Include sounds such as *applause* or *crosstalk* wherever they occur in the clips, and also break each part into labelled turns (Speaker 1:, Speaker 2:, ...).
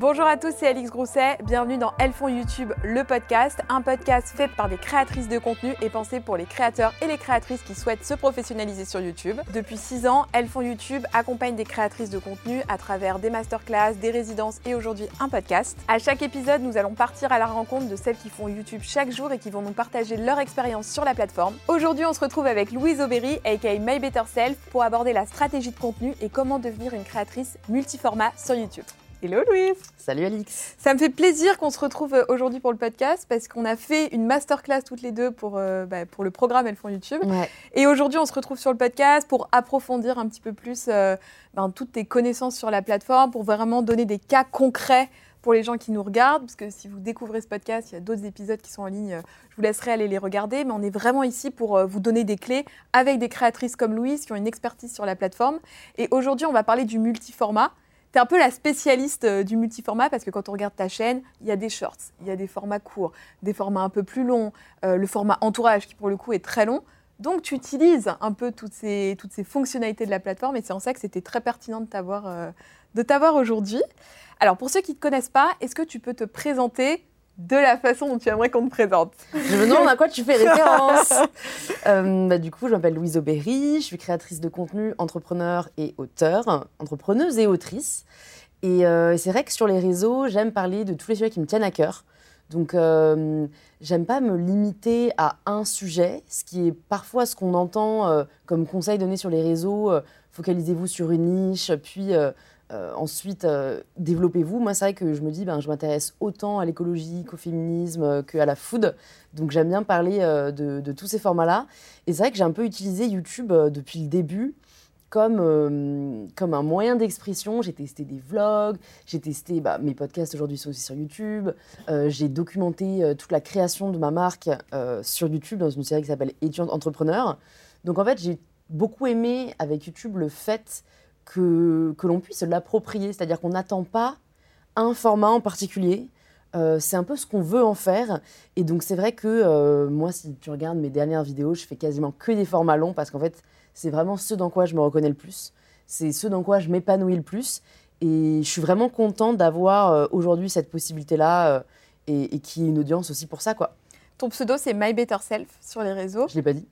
Speaker 1: Bonjour à tous, c'est Alix Grousset. Bienvenue dans Elles font YouTube, le podcast, un podcast fait par des créatrices de contenu et pensé pour les créateurs et les créatrices qui souhaitent se professionnaliser sur YouTube. Depuis 6 ans, Elles font YouTube accompagne des créatrices de contenu à travers des masterclass, des résidences et aujourd'hui un podcast. À chaque épisode, nous allons partir à la rencontre de celles qui font YouTube chaque jour et qui vont nous partager leur expérience sur la plateforme. Aujourd'hui, on se retrouve avec Louise Aubéry, aka My Better Self, pour aborder la stratégie de contenu et comment devenir une créatrice multiformat sur YouTube. Hello Louise
Speaker 2: Salut Alix
Speaker 1: Ça me fait plaisir qu'on se retrouve euh, aujourd'hui pour le podcast parce qu'on a fait une masterclass toutes les deux pour, euh, bah, pour le programme Elles font YouTube. Et aujourd'hui on se retrouve sur le podcast pour approfondir un petit peu plus euh, ben, toutes tes connaissances sur la plateforme, pour vraiment donner des cas concrets pour les gens qui nous regardent, parce que si vous découvrez ce podcast, il y a d'autres épisodes qui sont en ligne, je vous laisserai aller les regarder, mais on est vraiment ici pour vous donner des clés avec des créatrices comme Louise qui ont une expertise sur la plateforme. Et aujourd'hui, on va parler du multiformat. Tu es un peu la spécialiste euh, du multiformat parce que quand on regarde ta chaîne, il y a des shorts, il y a des formats courts, des formats un peu plus longs, euh, le format entourage qui pour le coup est très long. Donc tu utilises un peu toutes ces, toutes fonctionnalités de la plateforme et c'est en ça que c'était très pertinent de t'avoir euh, aujourd'hui. Alors pour ceux qui ne te connaissent pas, est-ce que tu peux te présenter de la façon dont tu aimerais qu'on te présente.
Speaker 2: Je me demande à quoi tu fais référence. *laughs* Euh, bah, du coup, je m'appelle Louise Aubéry, je suis créatrice de contenu, entrepreneur et auteur, entrepreneuse et autrice. Et, euh, c'est vrai que sur les réseaux, j'aime parler de tous les sujets qui me tiennent à cœur. Donc, euh, j'aime pas me limiter à un sujet, ce qui est parfois ce qu'on entend comme conseil donné sur les réseaux. Focalisez-vous sur une niche, puis euh, ensuite, euh, développez-vous. Moi, c'est vrai que je me dis, ben, je m'intéresse autant à l'écologie qu'au féminisme, euh, qu'à la food. Donc, j'aime bien parler de, tous ces formats-là. Et c'est vrai que j'ai un peu utilisé YouTube depuis le début comme, comme un moyen d'expression. J'ai testé des vlogs, j'ai testé, bah, mes podcasts aujourd'hui sont aussi sur YouTube. j'ai documenté toute la création de ma marque sur YouTube dans une série qui s'appelle Étudiante Entrepreneur. Donc, en fait, j'ai beaucoup aimé avec YouTube le fait que, que l'on puisse l'approprier, c'est-à-dire qu'on n'attend pas un format en particulier. Euh, c'est un peu ce qu'on veut en faire. Et donc, c'est vrai que euh, moi, si tu regardes mes dernières vidéos, je fais quasiment que des formats longs parce qu'en fait, c'est vraiment ce dans quoi je me reconnais le plus. C'est ce dans quoi je m'épanouis le plus. Et je suis vraiment contente d'avoir euh, aujourd'hui cette possibilité-là et, et qui est une audience aussi pour ça. quoi.
Speaker 1: Ton pseudo, c'est My Better Self sur les réseaux.
Speaker 2: Je l'ai pas dit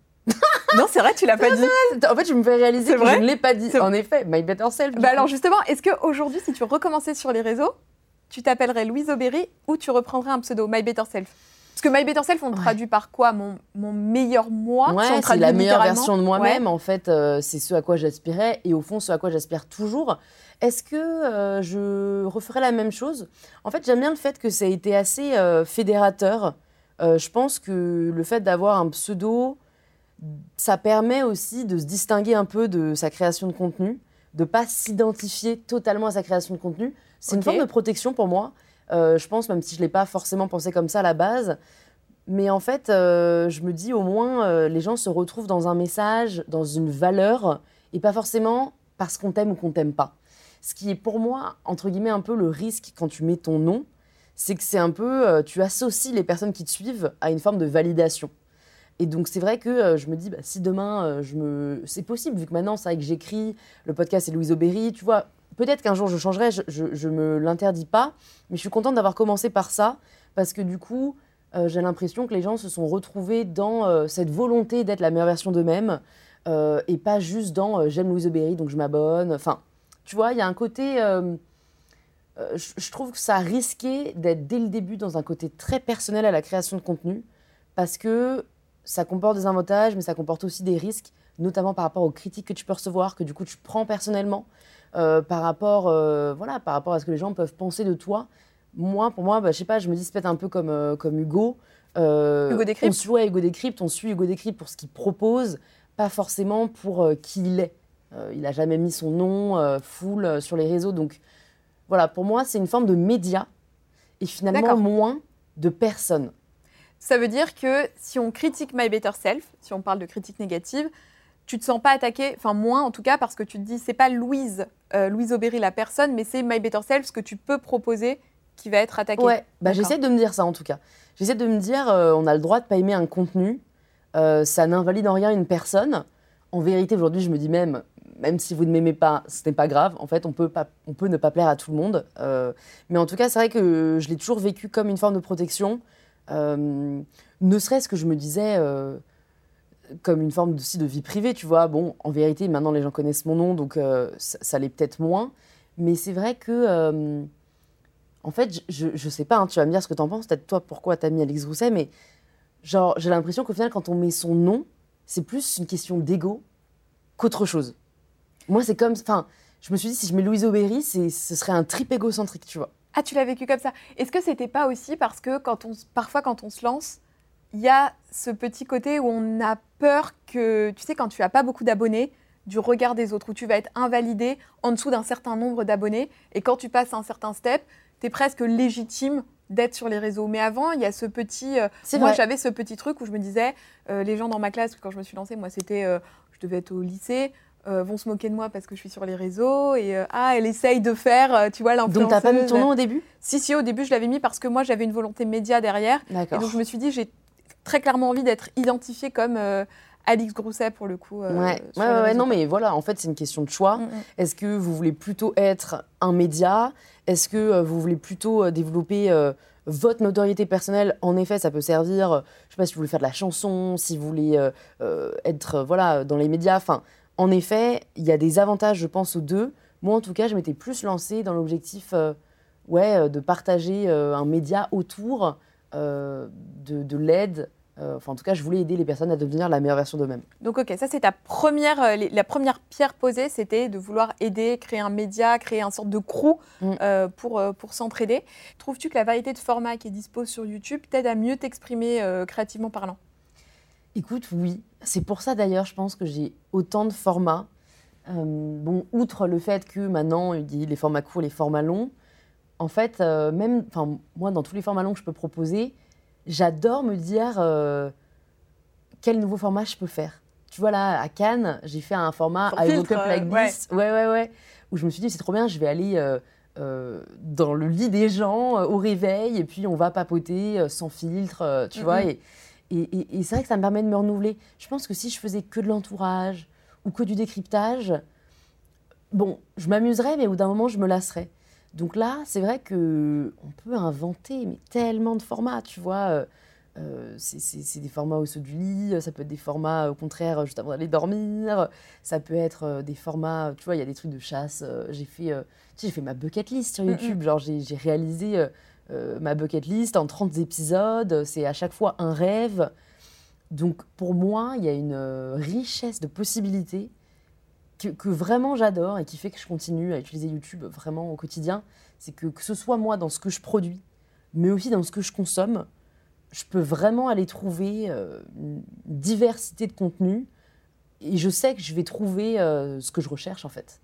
Speaker 1: non, c'est vrai, tu l'as pas dit.
Speaker 2: En fait, je me fais réaliser que je ne l'ai pas dit. En effet, My Better Self.
Speaker 1: Bah alors justement, est-ce qu'aujourd'hui, si tu recommençais sur les réseaux, tu t'appellerais Louise Aubéry ou tu reprendrais un pseudo, My Better Self? Parce que My Better Self, on traduit par quoi? Mon, mon, meilleur moi
Speaker 2: Ouais, c'est la meilleure version de moi-même. En fait, euh, c'est ce à quoi j'aspirais et au fond, ce à quoi j'aspire toujours. Est-ce que euh, je referais la même chose? En fait, j'aime bien le fait que ça a été assez euh, fédérateur. je pense que le fait d'avoir un pseudo ça permet aussi de se distinguer un peu de sa création de contenu, de pas s'identifier totalement à sa création de contenu. C'est une forme de protection pour moi. Euh, je pense, même si je ne l'ai pas forcément pensé comme ça à la base. Mais en fait, euh, je me dis au moins, euh, les gens se retrouvent dans un message, dans une valeur, et pas forcément parce qu'on t'aime ou qu'on t'aime pas. Ce qui est pour moi, entre guillemets, un peu le risque quand tu mets ton nom, c'est que c'est un peu, tu associes les personnes qui te suivent à une forme de validation. Et donc c'est vrai que euh, je me dis, bah, si demain, euh, je me... c'est possible, vu que maintenant c'est vrai que j'écris, le podcast c'est Louise Aubéry, tu vois, peut-être qu'un jour je changerai, je, je, me l'interdis pas, mais je suis contente d'avoir commencé par ça, parce que du coup, euh, j'ai l'impression que les gens se sont retrouvés dans cette volonté d'être la meilleure version d'eux-mêmes, et pas juste dans j'aime Louise Aubéry, donc je m'abonne. Enfin, tu vois, il y a un côté... Je trouve que ça a risqué d'être dès le début dans un côté très personnel à la création de contenu, parce que ça comporte des avantages, mais ça comporte aussi des risques, notamment par rapport aux critiques que tu peux recevoir, que du coup tu prends personnellement, euh, par, rapport, euh, voilà, par rapport à ce que les gens peuvent penser de toi. Moi, pour moi, bah, je sais pas, je me dis peut-être un peu comme, euh, comme Hugo.
Speaker 1: Hugo Décrypte
Speaker 2: On suit Hugo Décrypte, on suit Hugo Décrypte pour ce qu'il propose, pas forcément pour qui il est. il n'a jamais mis son nom full sur les réseaux. Donc voilà, pour moi, c'est une forme de média et finalement moins de personne.
Speaker 1: Ça veut dire que si on critique My Better Self, si on parle de critique négative, tu te sens pas attaqué, enfin moins en tout cas, parce que tu te dis c'est pas Louise, euh, Louise Aubéry la personne, mais c'est My Better Self ce que tu peux proposer qui va être attaqué.
Speaker 2: Ouais, bah, j'essaie de me dire ça en tout cas. J'essaie de me dire euh, on a le droit de pas aimer un contenu, euh, ça n'invalide en rien une personne. En vérité aujourd'hui je me dis même même si vous ne m'aimez pas, ce n'est pas grave. En fait, on peut, pas, on peut ne pas plaire à tout le monde. Mais en tout cas, c'est vrai que je l'ai toujours vécu comme une forme de protection. Euh, ne serait-ce que je me disais comme une forme aussi de vie privée, tu vois. Bon, en vérité, maintenant les gens connaissent mon nom, donc ça, ça l'est peut-être moins. Mais c'est vrai que, en fait, je, je sais pas, hein, tu vas me dire ce que tu en penses, peut-être toi pourquoi tu as mis Alex Grousset, mais genre, j'ai l'impression qu'au final, quand on met son nom, c'est plus une question d'ego qu'autre chose. Moi, c'est comme. Enfin, je me suis dit, si je mets Louise Aubéry, ce serait un trip égocentrique, tu vois.
Speaker 1: Ah, tu l'as vécu comme ça. Est-ce que c'était pas aussi parce que quand on, parfois, quand on se lance, il y a ce petit côté où on a peur que, tu sais, quand tu as pas beaucoup d'abonnés, du regard des autres, où tu vas être invalidé en dessous d'un certain nombre d'abonnés, et quand tu passes un certain step, tu es presque légitime d'être sur les réseaux. Mais avant, il y a ce petit. Euh, moi, j'avais ce petit truc où je me disais, euh, les gens dans ma classe, quand je me suis lancée, moi, c'était. Euh, je devais être au lycée. Vont se moquer de moi parce que je suis sur les réseaux et ah elle essaye de faire tu vois l'influenceuse.
Speaker 2: Donc t'as pas mis ton nom au début?
Speaker 1: Si si au début je l'avais mis parce que moi j'avais une volonté média derrière et donc je me suis dit j'ai très clairement envie d'être identifiée comme Alix Grousset pour le coup.
Speaker 2: ouais, ouais, ouais non mais voilà en fait c'est une question de choix. Mm, mm. Est-ce que vous voulez plutôt être un média? Est-ce que vous voulez plutôt développer votre notoriété personnelle, en effet, ça peut servir, euh, je sais pas si vous voulez faire de la chanson, si vous voulez euh, euh, être voilà, dans les médias. Enfin, en effet, il y a des avantages, je pense, aux deux. Moi, en tout cas, je m'étais plus lancée dans l'objectif ouais, de partager un média autour de, de l'aide euh, enfin, en tout cas, je voulais aider les personnes à devenir la meilleure version d'eux-mêmes.
Speaker 1: Donc, ok, ça c'est ta première, euh, la première pierre posée, c'était de vouloir aider, créer un média, créer un sorte de crew mm. euh, pour, pour s'entraider. Trouves-tu que la variété de formats qui est dispo sur YouTube t'aide à mieux t'exprimer créativement parlant?
Speaker 2: Écoute, oui. C'est pour ça d'ailleurs, je pense que j'ai autant de formats. bon, outre le fait que maintenant, il dit les formats courts, les formats longs, en fait, même, enfin, moi, dans tous les formats longs que je peux proposer, j'adore me dire euh, quel nouveau format je peux faire. Tu vois, là, à Cannes, j'ai fait un format I Woke Up Like This. Ouais. ouais, ouais, Où je me suis dit, c'est trop bien, je vais aller euh, euh, dans le lit des gens au réveil et puis on va papoter sans filtre, tu vois. Et, et, et, c'est vrai que ça me permet de me renouveler. Je pense que si je faisais que de l'entourage ou que du décryptage, bon, je m'amuserais, mais au bout d'un moment, je me lasserais. Donc là, c'est vrai que on peut inventer mais tellement de formats, tu vois. Euh, euh, c'est des formats au saut du lit, ça peut être des formats au contraire juste avant d'aller dormir, ça peut être des formats, tu vois, il y a des trucs de chasse. j'ai fait, j'ai fait ma bucket list sur YouTube, genre j'ai réalisé ma bucket list en 30 épisodes, c'est à chaque fois un rêve. Donc pour moi, il y a une richesse de possibilités que, vraiment j'adore et qui fait que je continue à utiliser YouTube vraiment au quotidien, c'est que que ce soit moi dans ce que je produis, mais aussi dans ce que je consomme, je peux vraiment aller trouver euh, une diversité de contenus et je sais que je vais trouver euh, ce que je recherche en fait.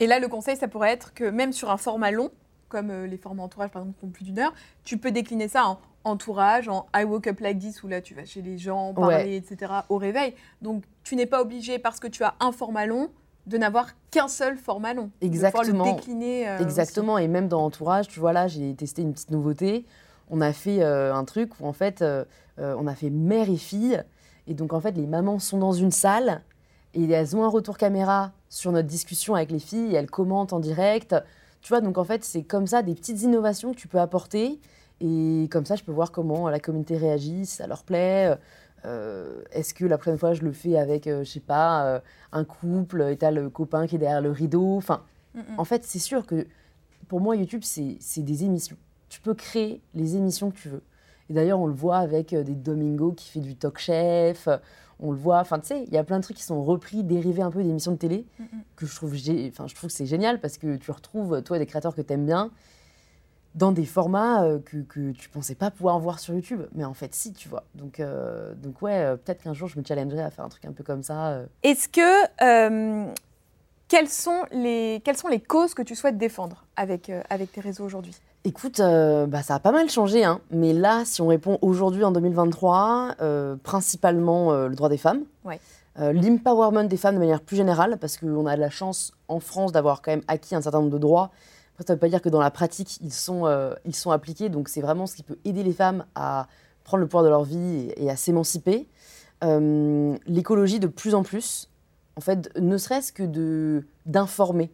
Speaker 1: Et là, le conseil, ça pourrait être que même sur un format long, comme euh, les formats entourage par exemple qui ont plus d'une heure, tu peux décliner ça en entourage, en I woke up like this, où là tu vas chez les gens, parler, etc., au réveil. Donc tu n'es pas obligé, parce que tu as un format long, de n'avoir qu'un seul format long.
Speaker 2: Exactement.
Speaker 1: De le décliner.
Speaker 2: Euh, Exactement. Et même dans Entourage, tu vois, là, j'ai testé une petite nouveauté. On a fait euh, un truc où, en fait, euh, on a fait mère et fille. Et donc, en fait, les mamans sont dans une salle et elles ont un retour caméra sur notre discussion avec les filles et elles commentent en direct. Tu vois, donc en fait, c'est comme ça des petites innovations que tu peux apporter et comme ça, je peux voir comment la communauté réagit, si ça leur plaît. Euh, est-ce que la prochaine fois, je le fais avec, euh, je sais pas, euh, un couple et t'as le copain qui est derrière le rideau Enfin, en fait, c'est sûr que pour moi, YouTube, c'est des émissions. Tu peux créer les émissions que tu veux. Et d'ailleurs, on le voit avec des Domingo qui fait du talk chef. On le voit, enfin, tu sais, il y a plein de trucs qui sont repris, dérivés un peu d'émissions de télé, que je trouve, enfin, je trouve que c'est génial parce que tu retrouves, toi, des créateurs que tu aimes bien dans des formats euh, que, que tu pensais pas pouvoir voir sur YouTube. Mais en fait, si, tu vois. Donc, euh, donc ouais, euh, peut-être qu'un jour, je me challengerai à faire un truc un peu comme ça.
Speaker 1: Est-ce que... quelles, sont les, quelles sont les causes que tu souhaites défendre avec, avec tes réseaux aujourd'hui?
Speaker 2: Écoute, bah, ça a pas mal changé, hein. mais là, si on répond aujourd'hui en 2023, principalement le droit des femmes, ouais. l'empowerment des femmes de manière plus générale, parce qu'on a de la chance en France d'avoir quand même acquis un certain nombre de droits ça ne veut pas dire que dans la pratique, ils sont, euh, ils sont appliqués. Donc, c'est vraiment ce qui peut aider les femmes à prendre le pouvoir de leur vie et, à s'émanciper. Euh, l'écologie, de plus en plus. en fait, ne serait-ce que d'informer.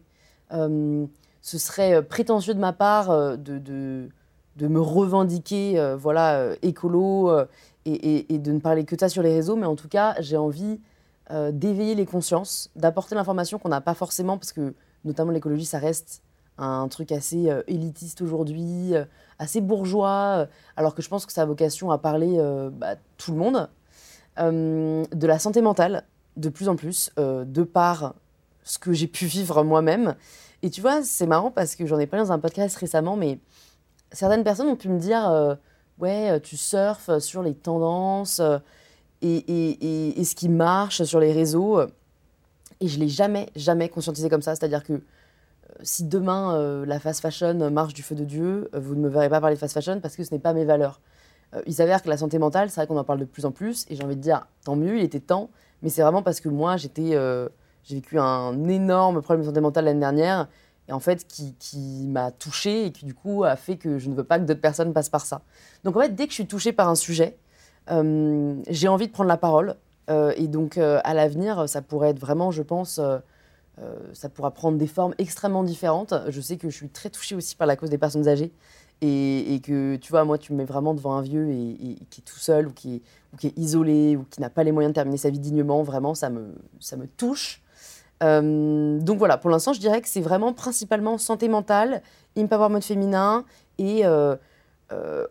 Speaker 2: Ce serait prétentieux de ma part de, de, de, me revendiquer, voilà, écolo et, de ne parler que de ça sur les réseaux, mais en tout cas, j'ai envie d'éveiller les consciences, d'apporter l'information qu'on n'a pas forcément, parce que notamment l'écologie, ça reste un truc assez euh, élitiste aujourd'hui, euh, assez bourgeois, euh, alors que je pense que ça a vocation à parler bah, tout le monde. de la santé mentale, de plus en plus, de par ce que j'ai pu vivre moi-même. Et tu vois, c'est marrant parce que j'en ai parlé dans un podcast récemment, mais certaines personnes ont pu me dire Ouais, tu surfes sur les tendances et, et, ce qui marche sur les réseaux. Et je l'ai jamais, jamais conscientisé comme ça. C'est-à-dire que si demain euh, la fast fashion marche du feu de Dieu, euh, vous ne me verrez pas parler de fast fashion parce que ce n'est pas mes valeurs. Euh, il s'avère que la santé mentale, c'est vrai qu'on en parle de plus en plus et j'ai envie de dire tant mieux, il était temps, mais c'est vraiment parce que moi j'étais, j'ai vécu un énorme problème de santé mentale l'année dernière et en fait qui, m'a touchée et qui du coup a fait que je ne veux pas que d'autres personnes passent par ça. Donc en fait, dès que je suis touchée par un sujet, j'ai envie de prendre la parole et donc à l'avenir, ça pourrait être vraiment, je pense, euh, ça pourra prendre des formes extrêmement différentes. Je sais que je suis très touchée aussi par la cause des personnes âgées. Et, que, tu vois, moi, tu me mets vraiment devant un vieux et, qui est tout seul ou qui est, ou qui est isolé ou qui n'a pas les moyens de terminer sa vie dignement, vraiment, ça me, ça me touche. Euh, donc voilà, pour l'instant, je dirais que c'est vraiment principalement santé mentale, empowerment mode féminin et euh,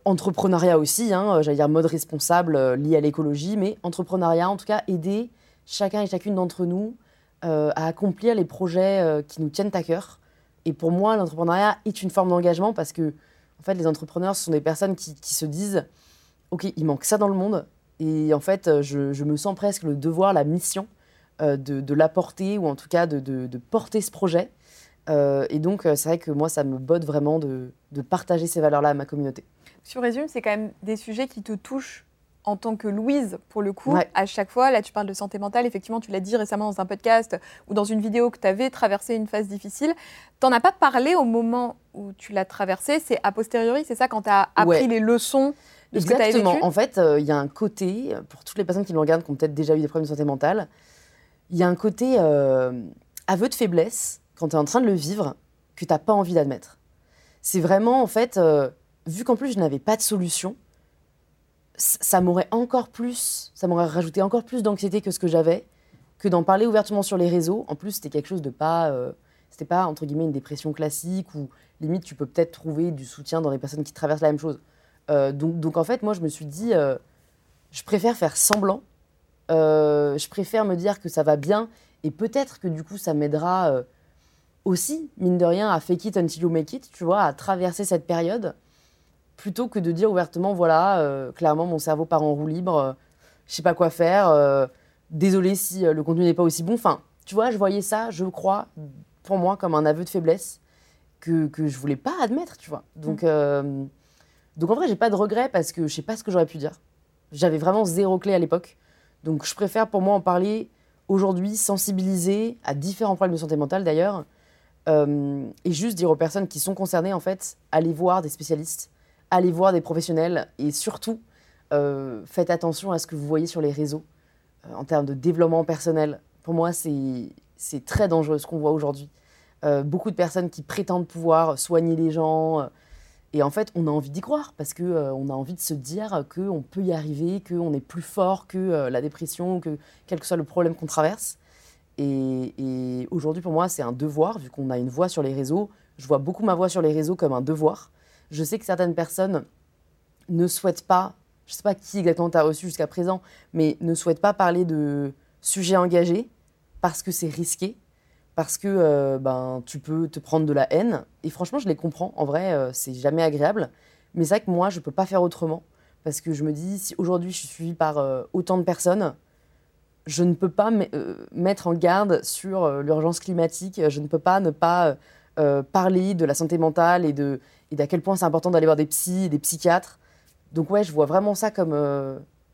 Speaker 2: entrepreneuriat aussi, hein, j'allais dire mode responsable lié à l'écologie, mais entrepreneuriat, en tout cas, aider chacun et chacune d'entre nous euh, à accomplir les projets euh, qui nous tiennent à cœur. Et pour moi, l'entrepreneuriat est une forme d'engagement parce que, en fait, les entrepreneurs, ce sont des personnes qui, se disent Ok, il manque ça dans le monde. Et en fait, je, me sens presque le devoir, la mission euh, de, l'apporter ou en tout cas de, porter ce projet. et donc, c'est vrai que moi, ça me botte vraiment de, partager ces valeurs-là à ma communauté.
Speaker 1: Si on résume, c'est quand même des sujets qui te touchent en tant que Louise, pour le coup, à chaque fois, là tu parles de santé mentale, effectivement tu l'as dit récemment dans un podcast ou dans une vidéo que tu avais traversé une phase difficile, t'en as pas parlé au moment où tu l'as traversé, c'est a posteriori, c'est ça quand tu as appris les leçons de
Speaker 2: Exactement.
Speaker 1: ce que tu vécu
Speaker 2: En fait, euh, il y a un côté, pour toutes les personnes qui me regardent, qui ont peut-être déjà eu des problèmes de santé mentale, il y a un côté euh, aveu de faiblesse quand tu es en train de le vivre que tu n'as pas envie d'admettre. C'est vraiment, en fait, euh, vu qu'en plus je n'avais pas de solution, ça m'aurait encore plus, ça m'aurait rajouté encore plus d'anxiété que ce que j'avais, que d'en parler ouvertement sur les réseaux. En plus, c'était quelque chose de pas, euh, c'était pas entre guillemets une dépression classique ou limite tu peux peut-être trouver du soutien dans des personnes qui traversent la même chose. Donc, en fait, moi je me suis dit, je préfère faire semblant, je préfère me dire que ça va bien et peut-être que du coup ça m'aidera aussi mine de rien à fake it until you make it, tu vois, à traverser cette période plutôt que de dire ouvertement, voilà, euh, clairement, mon cerveau part en roue libre, je euh, sais pas quoi faire, euh, désolé si le contenu n'est pas aussi bon. Enfin, tu vois, je voyais ça, je crois, pour moi, comme un aveu de faiblesse que, que je voulais pas admettre, tu vois. Donc, mm. donc en vrai, j'ai pas de regrets parce que je sais pas ce que j'aurais pu dire. J'avais vraiment zéro clé à l'époque. Donc, je préfère pour moi en parler aujourd'hui, sensibiliser à différents problèmes de santé mentale d'ailleurs, et juste dire aux personnes qui sont concernées, en fait, allez voir des spécialistes allez voir des professionnels et surtout, euh, faites attention à ce que vous voyez sur les réseaux euh, en termes de développement personnel. Pour moi, c'est très dangereux ce qu'on voit aujourd'hui. Euh, beaucoup de personnes qui prétendent pouvoir soigner les gens. Et en fait, on a envie d'y croire parce qu'on on a envie de se dire qu'on peut y arriver, qu'on est plus fort que la dépression, que quel que soit le problème qu'on traverse. Et, aujourd'hui, pour moi, c'est un devoir, vu qu'on a une voix sur les réseaux. Je vois beaucoup ma voix sur les réseaux comme un devoir. Je sais que certaines personnes ne souhaitent pas, je ne sais pas qui exactement tu as reçu jusqu'à présent, mais ne souhaitent pas parler de sujets engagés parce que c'est risqué, parce que euh, ben, tu peux te prendre de la haine. Et franchement, je les comprends. En vrai, euh, c'est jamais agréable. Mais c'est vrai que moi, je ne peux pas faire autrement. Parce que je me dis, si aujourd'hui je suis suivie par euh, autant de personnes, je ne peux pas mettre en garde sur l'urgence climatique. Je ne peux pas ne pas parler de la santé mentale et de, et d'à quel point c'est important d'aller voir des psys, des psychiatres. Donc ouais, je vois vraiment ça comme,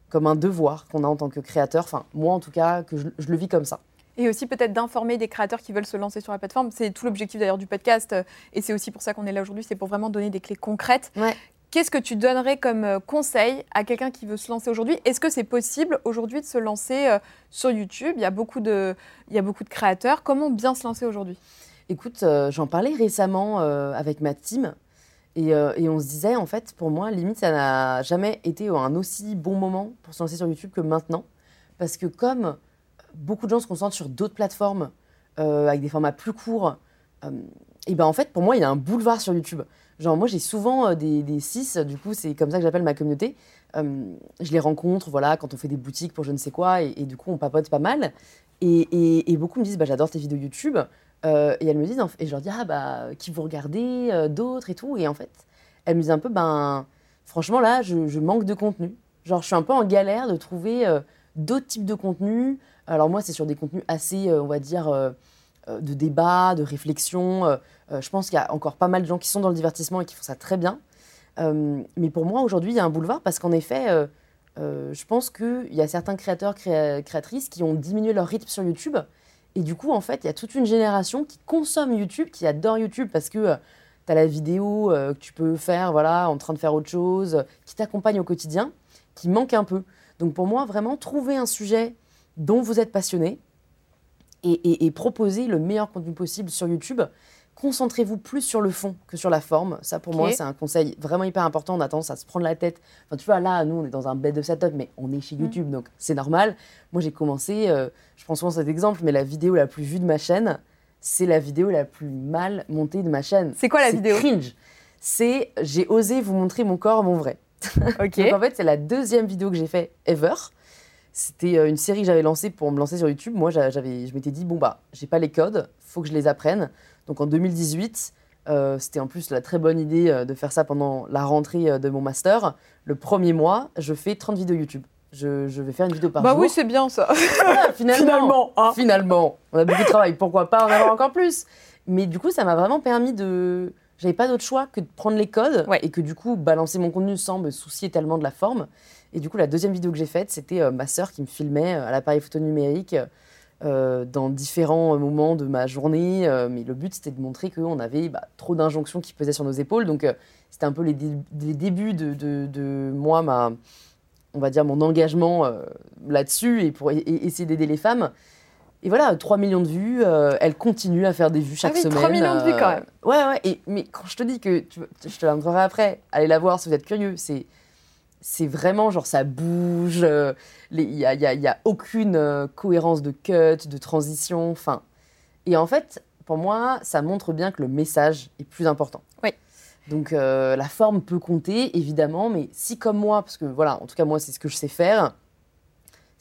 Speaker 2: comme un devoir qu'on a en tant que créateur, enfin moi en tout cas, que je, le vis comme ça.
Speaker 1: Et aussi peut-être d'informer des créateurs qui veulent se lancer sur la plateforme. C'est tout l'objectif d'ailleurs du podcast, et c'est aussi pour ça qu'on est là aujourd'hui, c'est pour vraiment donner des clés concrètes. Qu'est-ce que tu donnerais comme euh, conseil à quelqu'un qui veut se lancer aujourd'hui? Est-ce que c'est possible aujourd'hui de se lancer euh, sur YouTube? Il y, a beaucoup de, il y a beaucoup de créateurs. Comment bien se lancer aujourd'hui?
Speaker 2: Écoute, euh, j'en parlais récemment avec ma team et, et, on se disait, en fait, pour moi, limite, ça n'a jamais été un aussi bon moment pour se lancer sur YouTube que maintenant. Parce que comme beaucoup de gens se concentrent sur d'autres plateformes avec des formats plus courts, et ben en fait, pour moi, il y a un boulevard sur YouTube. Genre, moi, j'ai souvent euh, des, des du coup, c'est comme ça que j'appelle ma communauté. Euh, je les rencontre, voilà, quand on fait des boutiques pour je ne sais quoi, et, du coup, on papote pas mal. Et, beaucoup me disent, bah, j'adore tes vidéos YouTube. Euh, et elles me disent, et je leur dis, ah, bah, qui vous regardez, d'autres et tout. Et en fait, elles me disent un peu, ben, franchement, là, je, je, manque de contenu. Genre, je suis un peu en galère de trouver d'autres types de contenus. Alors, moi, c'est sur des contenus assez, on va dire, de débat, de réflexion. Euh, je pense qu'il y a encore pas mal de gens qui sont dans le divertissement et qui font ça très bien. Euh, mais pour moi, aujourd'hui, il y a un boulevard parce qu'en effet, euh, je pense qu'il y a certains créateurs, créatrices qui ont diminué leur rythme sur YouTube. Et du coup, en fait, il y a toute une génération qui consomme YouTube, qui adore YouTube parce que tu as la vidéo que tu peux faire voilà, en train de faire autre chose, qui t'accompagne au quotidien, qui manque un peu. Donc pour moi, vraiment, trouver un sujet dont vous êtes passionné et proposer le meilleur contenu possible sur YouTube concentrez-vous plus sur le fond que sur la forme. Ça, pour moi, c'est un conseil vraiment hyper important. On a tendance à se prendre la tête. Enfin, tu vois, là, nous, on est dans un bed de setup, mais on est chez mm. YouTube, donc c'est normal. Moi, j'ai commencé, euh, je prends souvent cet exemple, mais la vidéo la plus vue de ma chaîne, c'est la vidéo la plus mal montée de ma chaîne.
Speaker 1: C'est quoi la vidéo?
Speaker 2: cringe. C'est j'ai osé vous montrer mon corps, mon vrai.
Speaker 1: Ok. *laughs*
Speaker 2: donc, en fait, c'est la deuxième vidéo que j'ai fait ever. C'était euh, une série que j'avais lancée pour me lancer sur YouTube. Moi, j'avais, je m'étais dit, bon, bah, j'ai pas les codes, faut que je les apprenne. Donc en 2018, euh, c'était en plus la très bonne idée euh, de faire ça pendant la rentrée de mon master. Le premier mois, je fais 30 vidéos YouTube. Je, vais faire une vidéo par
Speaker 1: bah
Speaker 2: jour.
Speaker 1: Bah oui, c'est bien ça. *laughs*
Speaker 2: finalement, hein. finalement, on a beaucoup de travail. Pourquoi pas en avoir encore plus? Mais du coup, ça m'a vraiment permis de. J'avais pas d'autre choix que de prendre les codes et que du coup balancer mon contenu sans me soucier tellement de la forme. Et du coup, la deuxième vidéo que j'ai faite, c'était ma sœur qui me filmait à l'appareil photo numérique euh, dans différents moments de ma journée. Euh, mais le but, c'était de montrer qu'on avait bah, trop d'injonctions qui pesaient sur nos épaules. Donc, euh, c'était un peu les, débuts de, de, moi, ma, on va dire mon engagement là-dessus et pour essayer d'aider les femmes. Et voilà, 3 millions de vues, elle continue à faire des vues chaque ah oui, semaine. 3
Speaker 1: millions de vues quand même.
Speaker 2: Ouais, ouais. Et, mais quand je te dis que, je te la montrerai après, allez la voir si vous êtes curieux, c'est c'est vraiment genre ça bouge, euh, il n'y a, y a, y a, aucune euh, cohérence de cut, de transition, enfin. Et en fait, pour moi, ça montre bien que le message est plus important.
Speaker 1: Oui.
Speaker 2: Donc euh, la forme peut compter, évidemment, mais si comme moi, parce que voilà, en tout cas moi c'est ce que je sais faire,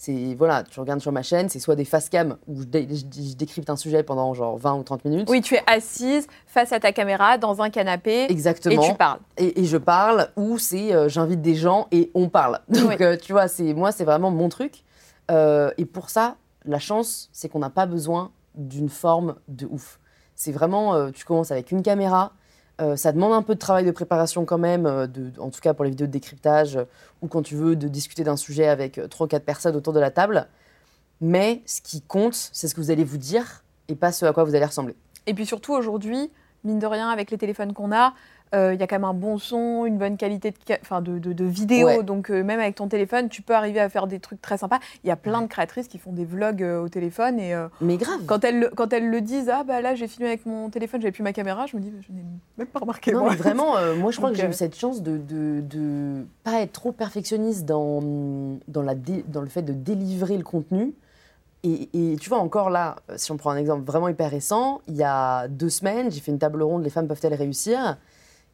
Speaker 2: c'est voilà, tu regardes sur ma chaîne, c'est soit des face cam où je, décrypte un sujet pendant genre 20 ou 30 minutes.
Speaker 1: Oui, tu es assise face à ta caméra dans un canapé.
Speaker 2: Exactement.
Speaker 1: Et tu parles.
Speaker 2: Et, je parle, ou c'est euh, j'invite des gens et on parle. *laughs* Donc euh, tu vois, c'est moi c'est vraiment mon truc. Euh, et pour ça, la chance, c'est qu'on n'a pas besoin d'une forme de ouf. C'est vraiment, tu commences avec une caméra, euh, ça demande un peu de travail de préparation quand même, euh, en tout cas pour les vidéos de décryptage euh, ou quand tu veux de discuter d'un sujet avec trois ou quatre personnes autour de la table. Mais ce qui compte, c'est ce que vous allez vous dire et pas ce à quoi vous allez ressembler.
Speaker 1: Et puis surtout aujourd'hui, mine de rien, avec les téléphones qu'on a, euh, il y a quand même un bon son, une bonne qualité de, enfin de, de, vidéo. Donc, euh, même avec ton téléphone, tu peux arriver à faire des trucs très sympas. Il y a plein de créatrices qui font des vlogs euh, au téléphone. Et,
Speaker 2: Mais grave.
Speaker 1: Quand elles, quand elles le disent, ah bah là, j'ai filmé avec mon téléphone, j'avais plus ma caméra, je me dis, je n'ai même pas remarqué.
Speaker 2: Non, mais vraiment, moi, je crois que j'ai eu cette chance de ne pas être trop perfectionniste dans, dans, la dans le fait de délivrer le contenu. Et, et, tu vois, encore là, si on prend un exemple vraiment hyper récent, il y a deux semaines, j'ai fait une table ronde Les femmes peuvent-elles réussir?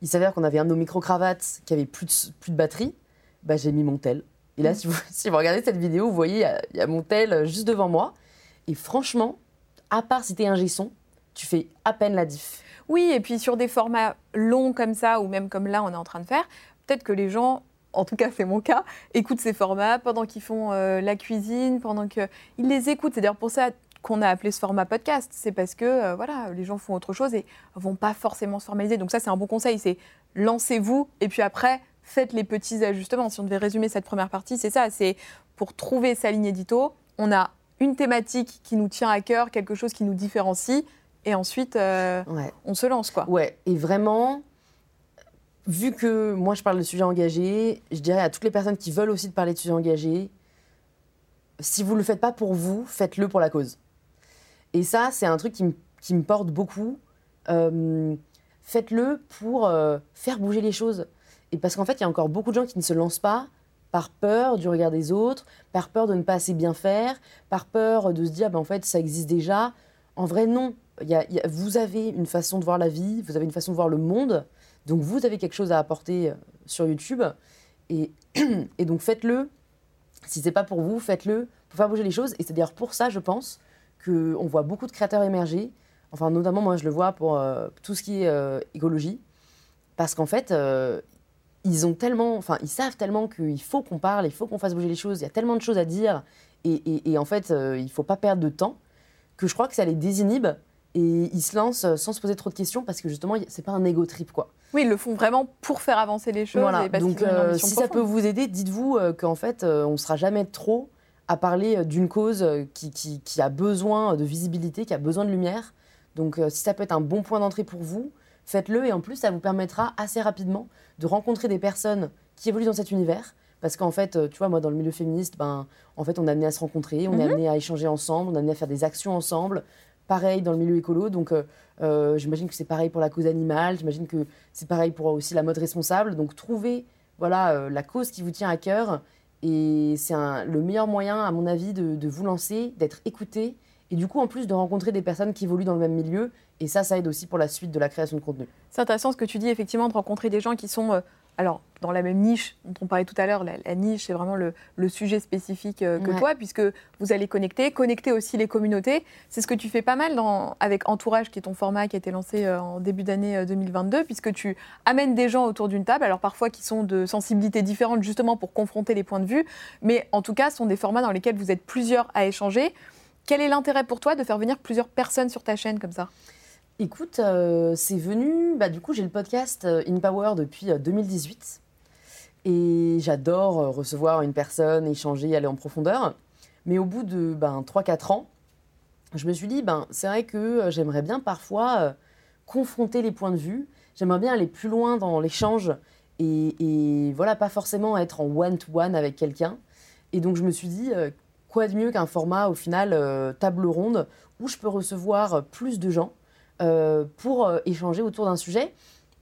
Speaker 2: Il s'avère qu'on avait un de nos micro-cravates qui avait plus de, plus de batterie. Bah, j'ai mis mon tel. Et là, mm. si vous, *laughs* si vous, regardez cette vidéo, vous voyez, il y, a mon tel euh, juste devant moi. Et franchement, à part si t'es un son, tu fais à peine la diff.
Speaker 1: Oui, et puis sur des formats longs comme ça, ou même comme là, on est en train de faire, peut-être que les gens en tout cas c'est mon cas, écoutent ces formats pendant qu'ils font euh, la cuisine, pendant qu'ils les écoutent. C'est d'ailleurs pour ça qu'on a appelé ce format podcast. C'est parce que euh, voilà, les gens font autre chose et vont pas forcément se formaliser. Donc ça, c'est un bon conseil. C'est lancez-vous et puis après, faites les petits ajustements. Si on devait résumer cette première partie, c'est ça. C'est pour trouver sa ligne édito, on a une thématique qui nous tient à cœur, quelque chose qui nous différencie, et ensuite, euh, on se lance, quoi.
Speaker 2: Ouais, et vraiment, vu que moi je parle de sujets engagés, je dirais à toutes les personnes qui veulent aussi parler de sujets engagés, si vous ne le faites pas pour vous, faites-le pour la cause. Et ça, c'est un truc qui me, porte beaucoup. Euh, faites-le pour euh, faire bouger les choses. Et parce qu'en fait, il y a encore beaucoup de gens qui ne se lancent pas par peur du regard des autres, par peur de ne pas assez bien faire, par peur de se dire, ben, en fait, ça existe déjà. En vrai, non. Vous avez une façon de voir la vie, vous avez une façon de voir le monde. Donc, vous avez quelque chose à apporter euh, sur YouTube. Et, *clears throat* et donc, faites-le. Si c'est pas pour vous, faites-le pour faire bouger les choses. Et c'est d'ailleurs pour ça, je pense, qu'on voit beaucoup de créateurs émerger. Enfin, notamment, moi, je le vois pour euh, tout ce qui est euh, écologie. Parce qu'en fait, euh, ils ont tellement, enfin, ils savent tellement qu'il faut qu'on parle, il faut qu'on fasse bouger les choses. Il y a tellement de choses à dire. Et, en fait, il ne faut pas perdre de temps que je crois que ça les désinhibe et ils se lancent sans se poser trop de questions parce que justement, c'est pas un ego trip, quoi.
Speaker 1: Oui, ils le font vraiment pour faire avancer les choses.
Speaker 2: Voilà. Donc, si ça peut vous aider, dites-vous qu'en fait, on ne sera jamais trop à parler euh, d'une cause euh, qui, qui, a besoin de visibilité, qui a besoin de lumière. Donc euh, si ça peut être un bon point d'entrée pour vous, faites-le et en plus ça vous permettra assez rapidement de rencontrer des personnes qui évoluent dans cet univers. Parce qu'en fait, tu vois, moi dans le milieu féministe, ben, en fait on est amené à se rencontrer, on est mhm. amené à échanger ensemble, on est amené à faire des actions ensemble. Pareil dans le milieu écolo, donc j'imagine que c'est pareil pour la cause animale, j'imagine que c'est pareil pour aussi la mode responsable. Donc trouvez voilà, la cause qui vous tient à cœur et c'est le meilleur moyen, à mon avis, de, vous lancer, d'être écouté et du coup, en plus, de rencontrer des personnes qui évoluent dans le même milieu. Et ça, ça aide aussi pour la suite de la création de contenu.
Speaker 1: C'est intéressant ce que tu dis, effectivement, de rencontrer des gens qui sont euh, alors, dans la même niche dont on parlait tout à l'heure, la, niche, c'est vraiment le, sujet spécifique euh, que toi, puisque vous allez connecter, connecter aussi les communautés. C'est ce que tu fais pas mal avec Entourage, qui est ton format qui a été lancé euh, en début d'année 2022, euh, puisque tu amènes des gens autour d'une table, alors parfois qui sont de sensibilités différentes, justement pour confronter les points de vue, mais en tout cas, ce sont des formats dans lesquels vous êtes plusieurs à échanger. Quel est l'intérêt pour toi de faire venir plusieurs personnes sur ta chaîne comme ça?
Speaker 2: Écoute, euh, c'est venu. Bah, du coup, j'ai le podcast euh, In Power depuis 2018. Euh, et j'adore recevoir une personne, échanger, aller en profondeur. Mais au bout de ben, 3-4 ans, je me suis dit, ben, c'est vrai que j'aimerais bien parfois confronter les points de vue. J'aimerais bien aller plus loin dans l'échange et, et, voilà, pas forcément être en one-to-one avec quelqu'un. Et donc, je me suis dit, quoi de mieux qu'un format, au final, table ronde, où je peux recevoir plus de gens euh, pour euh, échanger autour d'un sujet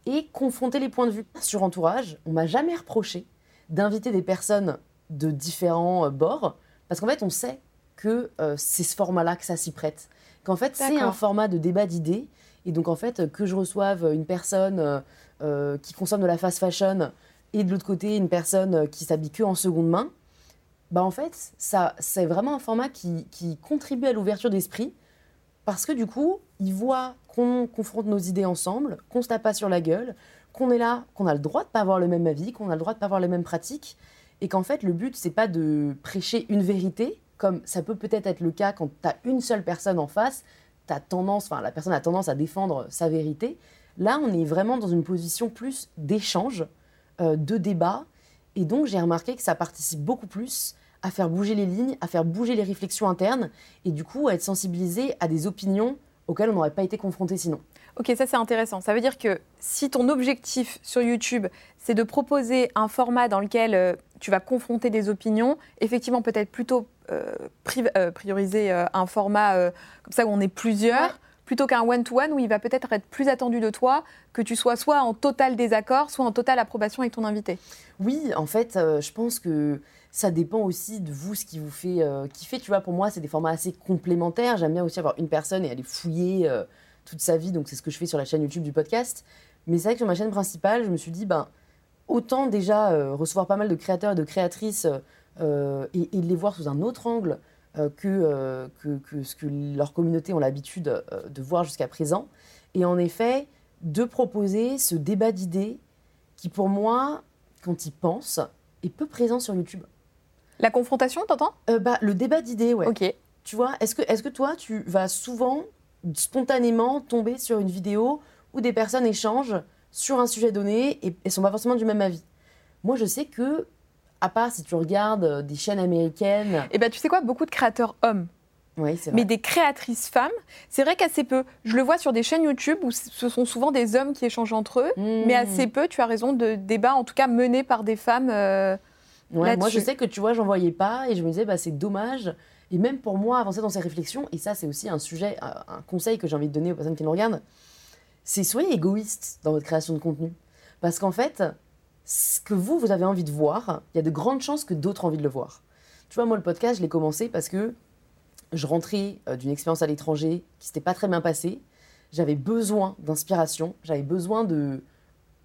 Speaker 2: et confronter les points de vue. Sur Entourage, on m'a jamais reproché d'inviter des personnes de différents euh, bords, parce qu'en fait, on sait que c'est ce format-là que ça s'y prête. Qu'en fait, c'est un format de débat d'idées, et donc en fait, que je reçoive une personne qui consomme de la fast fashion et de l'autre côté, une personne qui s'habille que en seconde main, bah en fait, ça, c'est vraiment un format qui, qui contribue à l'ouverture d'esprit, parce que du coup, ils voient qu'on confronte nos idées ensemble, qu'on se tape pas sur la gueule, qu'on est là, qu'on a le droit de pas avoir le même avis, qu'on a le droit de pas avoir les mêmes pratiques, et qu'en fait, le but, c'est pas de prêcher une vérité, comme ça peut peut-être être le cas quand tu as une seule personne en face, as tendance, la personne a tendance à défendre sa vérité. Là, on est vraiment dans une position plus d'échange, euh, de débat, et donc j'ai remarqué que ça participe beaucoup plus à faire bouger les lignes, à faire bouger les réflexions internes et du coup à être sensibilisé à des opinions auxquelles on n'aurait pas été confronté sinon.
Speaker 1: Ok, ça c'est intéressant. Ça veut dire que si ton objectif sur YouTube, c'est de proposer un format dans lequel euh, tu vas confronter des opinions, effectivement peut-être plutôt euh, euh, prioriser un format comme ça où on est plusieurs. plutôt qu'un one-to-one où il va peut-être être plus attendu de toi que tu sois soit en total désaccord, soit en totale approbation avec ton invité.
Speaker 2: Oui, en fait, je pense que ça dépend aussi de vous, ce qui vous fait euh, kiffer. Tu vois, pour moi, c'est des formats assez complémentaires. J'aime bien aussi avoir une personne et aller fouiller euh, toute sa vie. Donc, c'est ce que je fais sur la chaîne YouTube du podcast. Mais c'est vrai que sur ma chaîne principale, je me suis dit, ben, autant déjà euh, recevoir pas mal de créateurs et de créatrices et, et, les voir sous un autre angle que, ce que leur communauté ont l'habitude de voir jusqu'à présent. Et en effet, de proposer ce débat d'idées qui, pour moi, quand ils pensent, est peu présent sur YouTube.
Speaker 1: La confrontation, t'entends?
Speaker 2: Euh, bah, Le débat d'idées, ouais.
Speaker 1: Ok.
Speaker 2: Tu vois, est-ce que, est que toi, tu vas souvent, spontanément, tomber sur une vidéo où des personnes échangent sur un sujet donné et, ne sont pas forcément du même avis? Moi, je sais que, à part si tu regardes euh, des chaînes américaines...
Speaker 1: Eh ben, tu sais quoi? Beaucoup de créateurs hommes mais des créatrices femmes, c'est vrai qu'assez peu. Je le vois sur des chaînes YouTube où ce sont souvent des hommes qui échangent entre eux, mais mmh. assez peu, tu as raison, de débats, en tout cas menés par des femmes. Euh,
Speaker 2: moi, je sais que tu vois, j'en voyais pas et je me disais, bah, c'est dommage. Et même pour moi, avancer dans ces réflexions, et ça, c'est aussi un sujet, un conseil que j'ai envie de donner aux personnes qui nous regardent, c'est soyez égoïste dans votre création de contenu. Parce qu'en fait, ce que vous, vous avez envie de voir, il y a de grandes chances que d'autres aient envie de le voir. Tu vois, moi, le podcast, je l'ai commencé parce que je rentrais euh, d'une expérience à l'étranger qui s'était pas très bien passée. J'avais besoin d'inspiration, j'avais besoin de,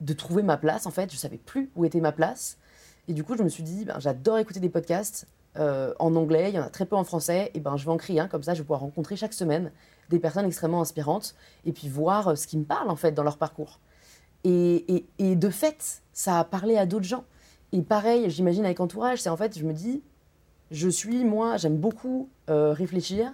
Speaker 2: de trouver ma place, en fait. Je savais plus où était ma place. Et du coup, je me suis dit, ben, j'adore écouter des podcasts euh, en anglais, il y en a très peu en français, et ben, je vais en créer un, comme ça je vais pouvoir rencontrer chaque semaine des personnes extrêmement inspirantes, et puis voir euh, ce qui me parle en fait dans leur parcours. Et, de fait, ça a parlé à d'autres gens. Et pareil, j'imagine avec Entourage, c'est en fait, je me dis, je suis, moi, j'aime beaucoup euh, réfléchir,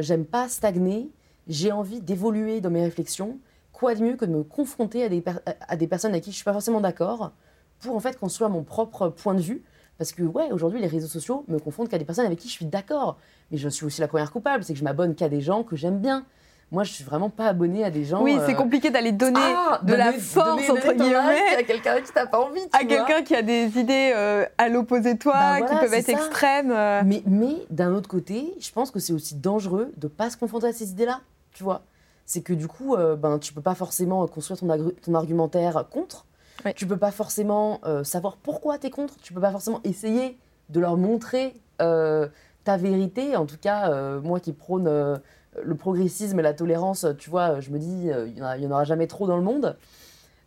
Speaker 2: j'aime pas stagner, j'ai envie d'évoluer dans mes réflexions. Quoi de mieux que de me confronter à des, à des personnes avec qui je suis pas forcément d'accord pour en fait construire mon propre point de vue. Parce que, ouais, aujourd'hui, les réseaux sociaux me confondent qu'à des personnes avec qui je suis d'accord. Mais je suis aussi la première coupable, c'est que je m'abonne qu'à des gens que j'aime bien. Moi, je suis vraiment pas abonnée à des gens.
Speaker 1: Oui, c'est euh, compliqué d'aller donner ah, de la force entre guillemets
Speaker 2: à quelqu'un qui t'a pas envie.
Speaker 1: à quelqu'un qui a des idées euh, à l'opposé de toi, bah qui peuvent être extrêmes. Euh.
Speaker 2: Mais, mais d'un autre côté, je pense que c'est aussi dangereux de pas se confronter à ces idées-là. Tu vois, c'est que du coup, ben tu peux pas forcément construire ton, ton argumentaire contre. Tu Tu peux pas forcément savoir pourquoi tu es contre. Tu peux pas forcément essayer de leur montrer ta vérité. En tout cas, moi qui prône le progressisme et la tolérance, tu vois, je me dis, euh, il n'y en, aura jamais trop dans le monde.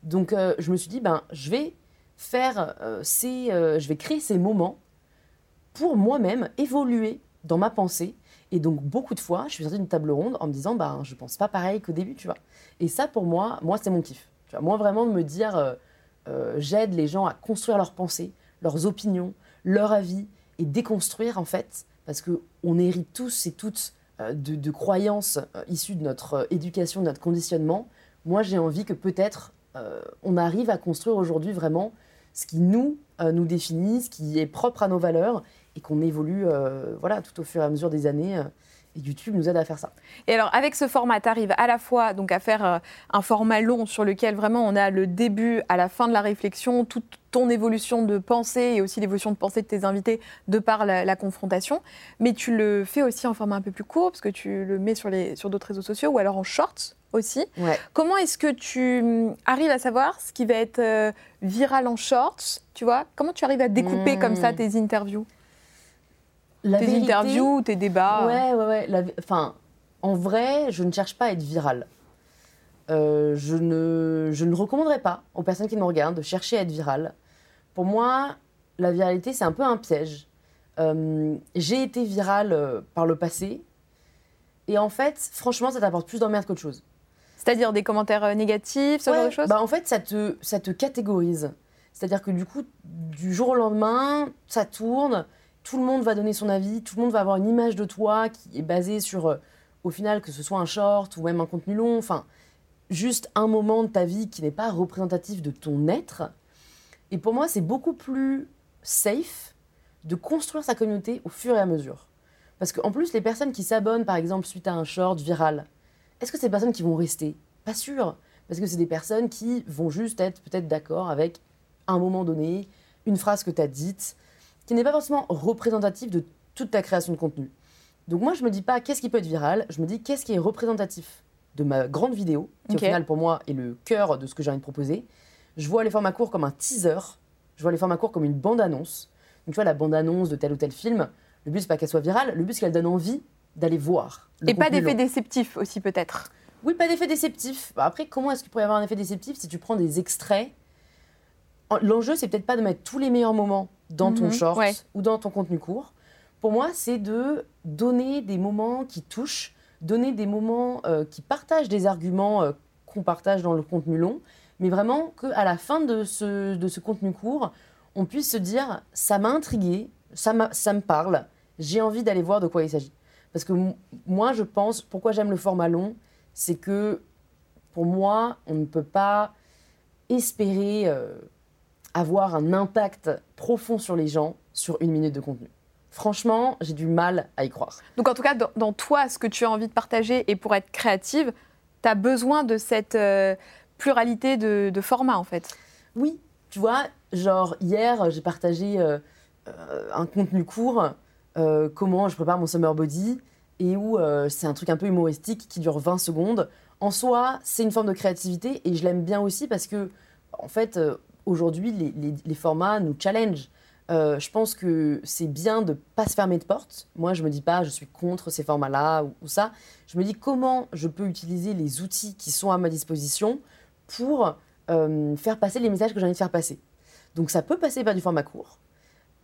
Speaker 2: Donc euh, je me suis dit, ben, je vais faire euh, ces, je vais créer ces moments pour moi-même évoluer dans ma pensée. Et donc beaucoup de fois, je suis sortie d'une table ronde en me disant, ben, je pense pas pareil qu'au début, tu vois. Et ça, pour moi, moi, c'est mon kiff. Tu moi, vraiment, me dire, j'aide les gens à construire leurs pensées, leurs opinions, leur avis, et déconstruire, en fait, parce qu'on hérite tous et toutes euh, de, croyances euh, issues de notre euh, éducation, de notre conditionnement, moi j'ai envie que peut-être on arrive à construire aujourd'hui vraiment ce qui nous, nous définit, ce qui est propre à nos valeurs et qu'on évolue voilà, tout au fur et à mesure des années. Et YouTube nous aide à faire ça.
Speaker 1: Et alors, avec ce format, tu arrives à la fois donc, à faire un format long sur lequel vraiment on a le début à la fin de la réflexion, toute ton évolution de pensée et aussi l'évolution de pensée de tes invités de par la, confrontation. Mais tu le fais aussi en format un peu plus court, parce que tu le mets sur, les, sur d'autres réseaux sociaux ou alors en shorts aussi. Comment est-ce que tu hum, arrives à savoir ce qui va être euh, viral en shorts Tu vois? Comment tu arrives à découper comme ça hmm. tes interviews?
Speaker 2: La
Speaker 1: Tes interviews, tes débats
Speaker 2: Ouais, ouais, ouais. Enfin, en vrai, je ne cherche pas à être viral. Euh, je, ne, je ne recommanderais pas aux personnes qui nous regardent de chercher à être viral. Pour moi, la viralité, c'est un peu un piège. Euh, j'ai été virale euh, par le passé. Et en fait, franchement, ça t'apporte plus d'emmerde qu'autre chose.
Speaker 1: C'est-à-dire des commentaires négatifs, ce genre de choses?
Speaker 2: bah En fait, ça te, ça te catégorise. C'est-à-dire que du coup, du jour au lendemain, ça tourne, tout le monde va donner son avis, tout le monde va avoir une image de toi qui est basée sur, au final, que ce soit un short ou même un contenu long, enfin, juste un moment de ta vie qui n'est pas représentatif de ton être. Et pour moi, c'est beaucoup plus safe de construire sa communauté au fur et à mesure. Parce qu'en plus, les personnes qui s'abonnent, par exemple, suite à un short viral, est-ce que c'est des personnes qui vont rester? Pas sûr. Parce que c'est des personnes qui vont juste être peut-être d'accord avec un moment donné, une phrase que tu as dite, qui n'est pas forcément représentative de toute ta création de contenu. Donc moi, je me dis pas qu'est-ce qui peut être viral, je me dis qu'est-ce qui est représentatif de ma grande vidéo, qui au final pour moi est le cœur de ce que j'ai envie de proposer, je vois les formats courts comme un teaser, je vois les formats courts comme une bande-annonce. Donc tu vois, la bande-annonce de tel ou tel film, le but, c'est pas qu'elle soit virale, le but, c'est qu'elle donne envie d'aller voir.
Speaker 1: Et pas d'effet déceptif aussi, peut-être
Speaker 2: Oui, pas d'effet déceptif. Bah, après, comment est-ce qu'il pourrait y avoir un effet déceptif si tu prends des extraits? L'enjeu, c'est peut-être pas de mettre tous les meilleurs moments dans ton mhm, short ou dans ton contenu court. Pour moi, c'est de donner des moments qui touchent, donner des moments euh, qui partagent des arguments euh, qu'on partage dans le contenu long, mais vraiment qu'à la fin de ce, de ce contenu court, on puisse se dire ça m'a intrigué, ça, ça me parle, j'ai envie d'aller voir de quoi il s'agit. Parce que moi, je pense, pourquoi j'aime le format long, c'est que pour moi, on ne peut pas espérer euh, avoir un impact profond sur les gens sur une minute de contenu. Franchement, j'ai du mal à y croire.
Speaker 1: Donc en tout cas, dans, toi, ce que tu as envie de partager et pour être créative, tu as besoin de cette euh, pluralité de, formats en fait.
Speaker 2: Oui, tu vois, genre hier, j'ai partagé euh, euh, un contenu court, comment je prépare mon summer body, et où c'est un truc un peu humoristique qui dure 20 secondes. En soi, c'est une forme de créativité et je l'aime bien aussi parce que, en fait, aujourd'hui, les, les, formats nous challenge. Euh, je pense que c'est bien de ne pas se fermer de porte. Moi, je me dis pas, je suis contre ces formats-là ou, ça. Je me dis comment je peux utiliser les outils qui sont à ma disposition pour euh, faire passer les messages que j'ai envie de faire passer. Donc, ça peut passer par du format court.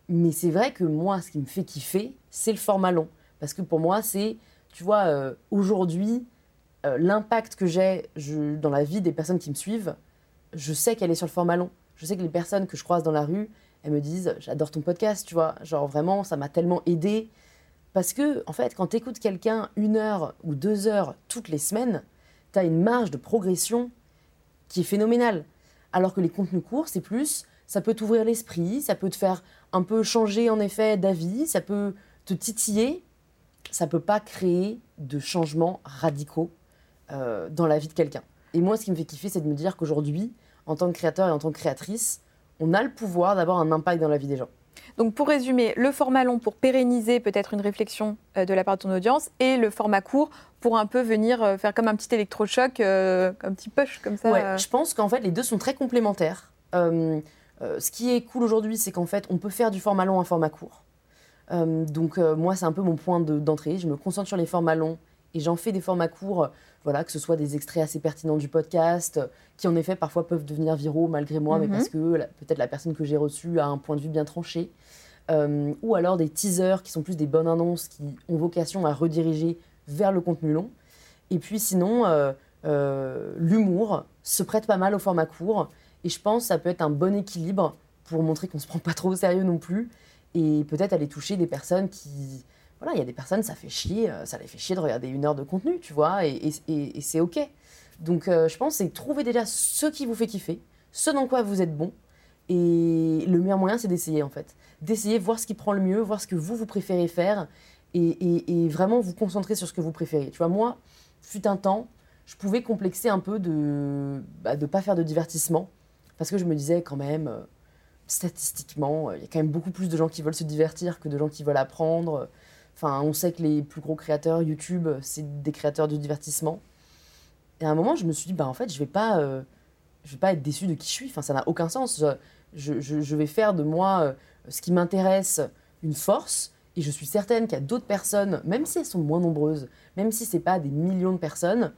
Speaker 2: Mais c'est vrai que moi, ce qui me fait kiffer, c'est le format long. Parce que pour moi, c'est, tu vois, euh, aujourd'hui, l'impact que j'ai dans la vie des personnes qui me suivent, je sais qu'elle est sur le format long. Je sais que les personnes que je croise dans la rue, elles me disent j'adore ton podcast, tu vois. Genre vraiment, ça m'a tellement aidé. Parce que, en fait, quand tu écoutes quelqu'un une heure ou deux heures toutes les semaines, tu as une marge de progression qui est phénoménale. Alors que les contenus courts, c'est plus, ça peut t'ouvrir l'esprit, ça peut te faire un peu changer en effet d'avis, ça peut te titiller, ça peut pas créer de changements radicaux euh, dans la vie de quelqu'un. Et moi, ce qui me fait kiffer, c'est de me dire qu'aujourd'hui, en tant que créateur et en tant que créatrice, on a le pouvoir d'avoir un impact dans la vie des gens.
Speaker 1: Donc pour résumer, le format long pour pérenniser peut-être une réflexion euh, de la part de ton audience et le format court pour un peu venir euh, faire comme un petit électrochoc, euh, un petit push comme ça.
Speaker 2: Ouais, je pense qu'en fait les deux sont très complémentaires. ce qui est cool aujourd'hui, c'est qu'en fait on peut faire du format long un format court. donc moi c'est un peu mon point d'entrée. je me concentre sur les formats longs et j'en fais des formats courts voilà, que ce soit des extraits assez pertinents du podcast, qui en effet parfois peuvent devenir viraux malgré moi, mais mhm. parce que peut-être la personne que j'ai reçue a un point de vue bien tranché. Euh, ou alors des teasers qui sont plus des bonnes annonces qui ont vocation à rediriger vers le contenu long. Et puis sinon, euh, euh, l'humour se prête pas mal au format court. Et je pense que ça peut être un bon équilibre pour montrer qu'on se prend pas trop au sérieux non plus. Et peut-être aller toucher des personnes qui, voilà, il y a des personnes, ça fait chier, euh, ça les fait chier de regarder une heure de contenu, tu vois, et, c'est OK. Donc, euh, je pense, c'est trouver déjà ce qui vous fait kiffer, ce dans quoi vous êtes bon, et le meilleur moyen, c'est d'essayer, en fait. D'essayer, voir ce qui prend le mieux, voir ce que vous, vous préférez faire, et, vraiment vous concentrer sur ce que vous préférez. Tu vois, moi, fut un temps, je pouvais complexer un peu de ne bah, pas faire de divertissement, parce que je me disais quand même, euh, statistiquement, il y a quand même beaucoup plus de gens qui veulent se divertir que de gens qui veulent apprendre. Enfin, on sait que les plus gros créateurs YouTube, c'est des créateurs de divertissement. Et à un moment, je me suis dit, bah en fait, je vais euh, vais pas être déçu de qui je suis. Enfin, ça n'a aucun sens. Je, je, vais faire de moi euh, ce qui m'intéresse une force. Et je suis certaine qu'il y a d'autres personnes, même si elles sont moins nombreuses, même si c'est pas des millions de personnes,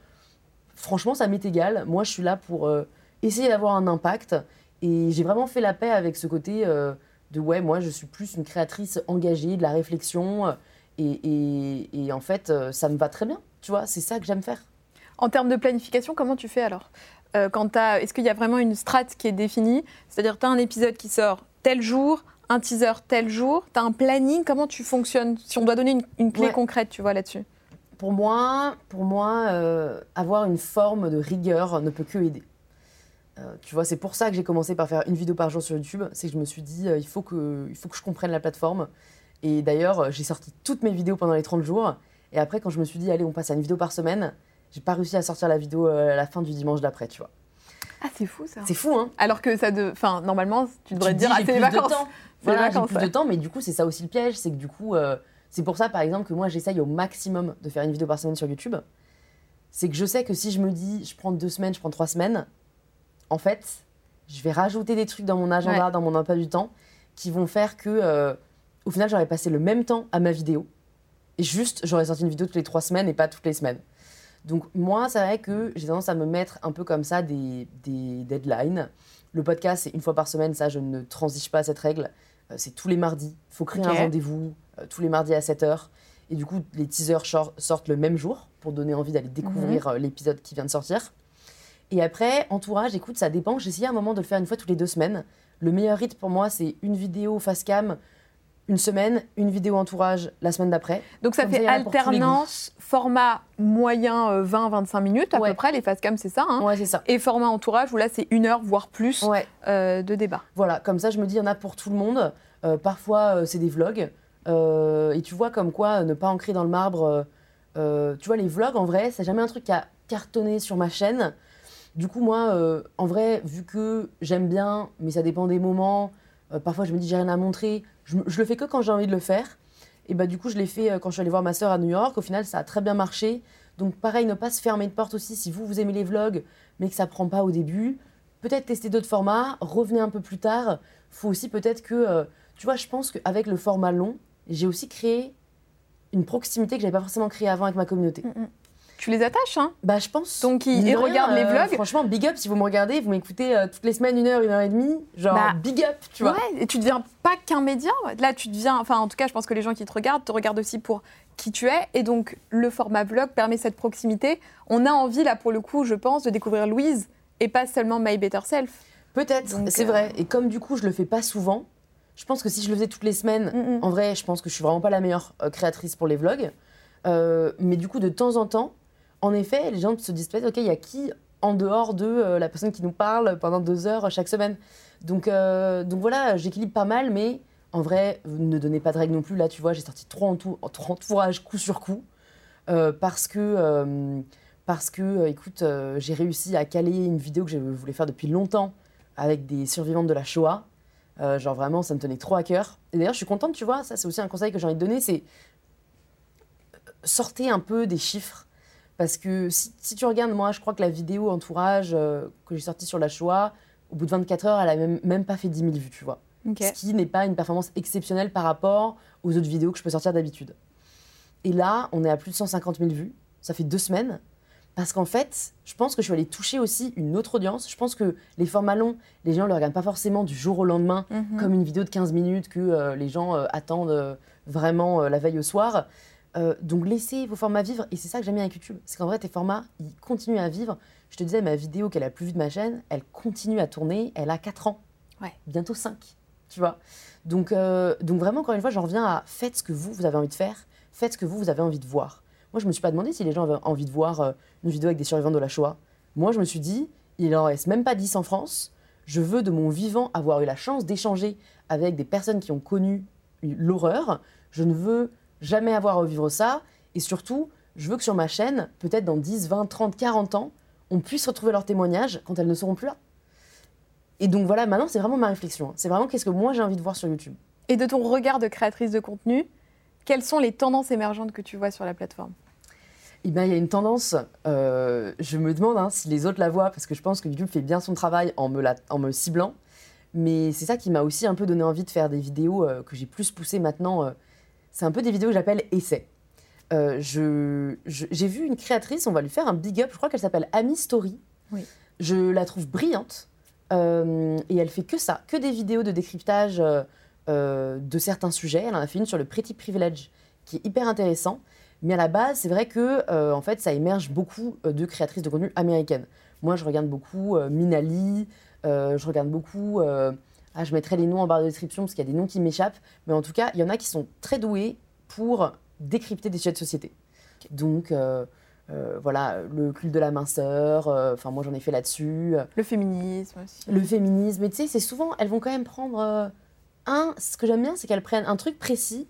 Speaker 2: franchement, ça m'est égal. Moi, je suis là pour euh, essayer d'avoir un impact. Et j'ai vraiment fait la paix avec ce côté de ouais, moi, je suis plus une créatrice engagée, de la réflexion et, en fait, euh, ça me va très bien. Tu vois, c'est ça que j'aime faire.
Speaker 1: En termes de planification, comment tu fais alors? Euh, Est-ce qu'il y a vraiment une strate qui est définie? C'est-à-dire, tu as un épisode qui sort tel jour, un teaser tel jour, tu as un planning, comment tu fonctionnes? Si on doit donner une, clé concrète, tu vois, là-dessus.
Speaker 2: Pour moi, pour moi euh, avoir une forme de rigueur ne peut que aider. tu vois, c'est pour ça que j'ai commencé par faire une vidéo par jour sur YouTube. C'est que je me suis dit, il, faut que, il faut que je comprenne la plateforme. Et d'ailleurs, euh, j'ai sorti toutes mes vidéos pendant les 30 jours. Et après, quand je me suis dit, allez, on passe à une vidéo par semaine, j'ai pas réussi à sortir la vidéo euh, à la fin du dimanche d'après, tu vois.
Speaker 1: Ah, c'est fou ça.
Speaker 2: C'est fou, hein.
Speaker 1: Alors que ça de. Enfin, normalement, tu devrais te dire, ah, c'est les vacances. De temps.
Speaker 2: Voilà, j'ai plus de temps, mais du coup, c'est ça aussi le piège. C'est que du coup, euh, c'est pour ça, par exemple, que moi, j'essaye au maximum de faire une vidéo par semaine sur YouTube. C'est que je sais que si je me dis, je prends deux semaines, je prends trois semaines, en fait, je vais rajouter des trucs dans mon agenda, dans mon emploi du temps, qui vont faire que au final, j'aurais passé le même temps à ma vidéo. Et juste, j'aurais sorti une vidéo toutes les trois semaines et pas toutes les semaines. Donc moi, c'est vrai que j'ai tendance à me mettre un peu comme ça des, deadlines. Le podcast, c'est une fois par semaine, ça, je ne transige pas à cette règle. Euh, c'est tous les mardis. Il faut créer un rendez-vous euh, tous les mardis à 7h. Et du coup, les teasers sortent le même jour pour donner envie d'aller découvrir mhm. euh, l'épisode qui vient de sortir. Et après, entourage, écoute, ça dépend. J'ai essayé à un moment de le faire une fois toutes les deux semaines. Le meilleur rythme pour moi, c'est une vidéo face cam une semaine, une vidéo entourage la semaine d'après.
Speaker 1: Donc ça fait alternance, format moyen 20-25 euh, minutes à peu près, les cam c'est ça, hein
Speaker 2: Ouais, c'est ça.
Speaker 1: Et format entourage où là c'est une heure voire plus ouais. Euh, de débat.
Speaker 2: Voilà, comme ça je me dis il y en a pour tout le monde. Euh, parfois c'est des vlogs. et tu vois comme quoi ne pas ancrer dans le marbre. tu vois, les vlogs, en vrai, c'est jamais un truc qui a cartonné sur ma chaîne. Du coup, moi, en vrai, vu que j'aime bien, mais ça dépend des moments, parfois je me dis j'ai rien à montrer, je, le fais que quand j'ai envie de le faire. Et bah, du coup, je l'ai fait quand je suis allée voir ma sœur à New York. Au final, ça a très bien marché. Donc pareil, ne pas se fermer de porte aussi si vous, vous aimez les vlogs, mais que ça prend pas au début. Peut-être tester d'autres formats, revenez un peu plus tard. faut aussi peut-être que, euh, tu vois, je pense qu'avec le format long, j'ai aussi créé une proximité que j'avais pas forcément créée avant avec ma communauté. Mm, mm.
Speaker 1: Tu les attaches, hein
Speaker 2: Bah, je pense.
Speaker 1: Donc, ils, regardent les euh, vlogs.
Speaker 2: franchement, big up si vous me regardez, vous m'écoutez euh, toutes les semaines, une heure, une heure et demie. Genre, bah, big up, tu vois.
Speaker 1: Ouais, et tu deviens pas qu'un média. Là, tu deviens. Enfin, en tout cas, je pense que les gens qui te regardent te regardent aussi pour qui tu es. Et donc, le format vlog permet cette proximité. On a envie, là, pour le coup, je pense, de découvrir Louise et pas seulement My Better Self.
Speaker 2: Peut-être, c'est vrai. Euh, et comme du coup, je le fais pas souvent, je pense que si je le faisais toutes les semaines, mm, mm. en vrai, je pense que je suis vraiment pas la meilleure créatrice pour les vlogs. mais du coup, de temps en temps, en effet, les gens se disent peut-être, OK, il y a qui en dehors de euh, la personne qui nous parle pendant deux heures chaque semaine? Donc, euh, voilà, j'équilibre pas mal, mais en vrai, ne donnez pas de règles non plus. Là, tu vois, j'ai sorti trois, entourages coup sur coup euh, parce que, parce que écoute, j'ai réussi à caler une vidéo que je voulais faire depuis longtemps avec des survivantes de la Shoah. genre vraiment, ça me tenait trop à cœur. Et d'ailleurs, je suis contente, tu vois, ça c'est aussi un conseil que j'ai envie de donner, c'est sortez un peu des chiffres parce que si, tu regardes, moi, je crois que la vidéo entourage euh, que j'ai sortie sur la Shoah, au bout de 24 heures, elle a même, même pas fait 10 000 vues, tu vois. Ce qui n'est pas une performance exceptionnelle par rapport aux autres vidéos que je peux sortir d'habitude. Et là, on est à plus de 150 000 vues. Ça fait deux semaines. Parce qu'en fait, je pense que je suis allée toucher aussi une autre audience. Je pense que les formats longs, les gens ne le regardent pas forcément du jour au lendemain, mhm. comme une vidéo de 15 minutes que euh, les gens euh, attendent vraiment la veille au soir. Euh, donc laissez vos formats vivre, et c'est ça que j'aime bien avec YouTube, c'est qu'en vrai tes formats, ils continuent à vivre. Je te disais, ma vidéo qu'elle a plus vue de ma chaîne, elle continue à tourner, elle a 4 ans,
Speaker 1: ouais.
Speaker 2: bientôt 5, tu vois. Donc, euh, donc vraiment, encore une fois, j'en reviens à faites ce que vous, vous avez envie de faire, faites ce que vous, vous avez envie de voir. Moi, je me suis pas demandé si les gens avaient envie de voir euh, une vidéo avec des survivants de la Shoah. Moi, je me suis dit, il en reste même pas 10 en France, je veux de mon vivant avoir eu la chance d'échanger avec des personnes qui ont connu l'horreur, je ne veux jamais avoir à revivre ça. Et surtout, je veux que sur ma chaîne, peut-être dans 10, 20, 30, 40 ans, on puisse retrouver leurs témoignages quand elles ne seront plus là. Et donc voilà, maintenant, c'est vraiment ma réflexion. Hein. C'est vraiment qu'est-ce que moi j'ai envie de voir sur YouTube.
Speaker 1: Et de ton regard de créatrice de contenu, quelles sont les tendances émergentes que tu vois sur la plateforme?
Speaker 2: Eh ben, il y a une tendance, euh, je me demande hein, si les autres la voient, parce que je pense que YouTube fait bien son travail en me, en me ciblant. Mais c'est ça qui m'a aussi un peu donné envie de faire des vidéos euh, que j'ai plus poussées maintenant. Euh, c'est un peu des vidéos que j'appelle essais. Euh, j'ai vu une créatrice, on va lui faire un big up, je crois qu'elle s'appelle Amy Story. Je la trouve brillante euh, et elle fait que ça, que des vidéos de décryptage euh, de certains sujets. Elle en a fait une sur le Pretty Privilege qui est hyper intéressant. Mais à la base, c'est vrai que en fait, ça émerge beaucoup de créatrices de contenu américaines. Moi, je regarde beaucoup Minali, je regarde beaucoup ah, je mettrai les noms en barre de description parce qu'il y a des noms qui m'échappent. Mais en tout cas, il y en a qui sont très doués pour décrypter des sujets de société. Donc, euh, euh, voilà, le culte de la minceur, euh, enfin, moi j'en ai fait là-dessus.
Speaker 1: Le féminisme aussi.
Speaker 2: Le féminisme. Mais tu sais, c'est souvent, elles vont quand même prendre. un, ce que j'aime bien, c'est qu'elles prennent un truc précis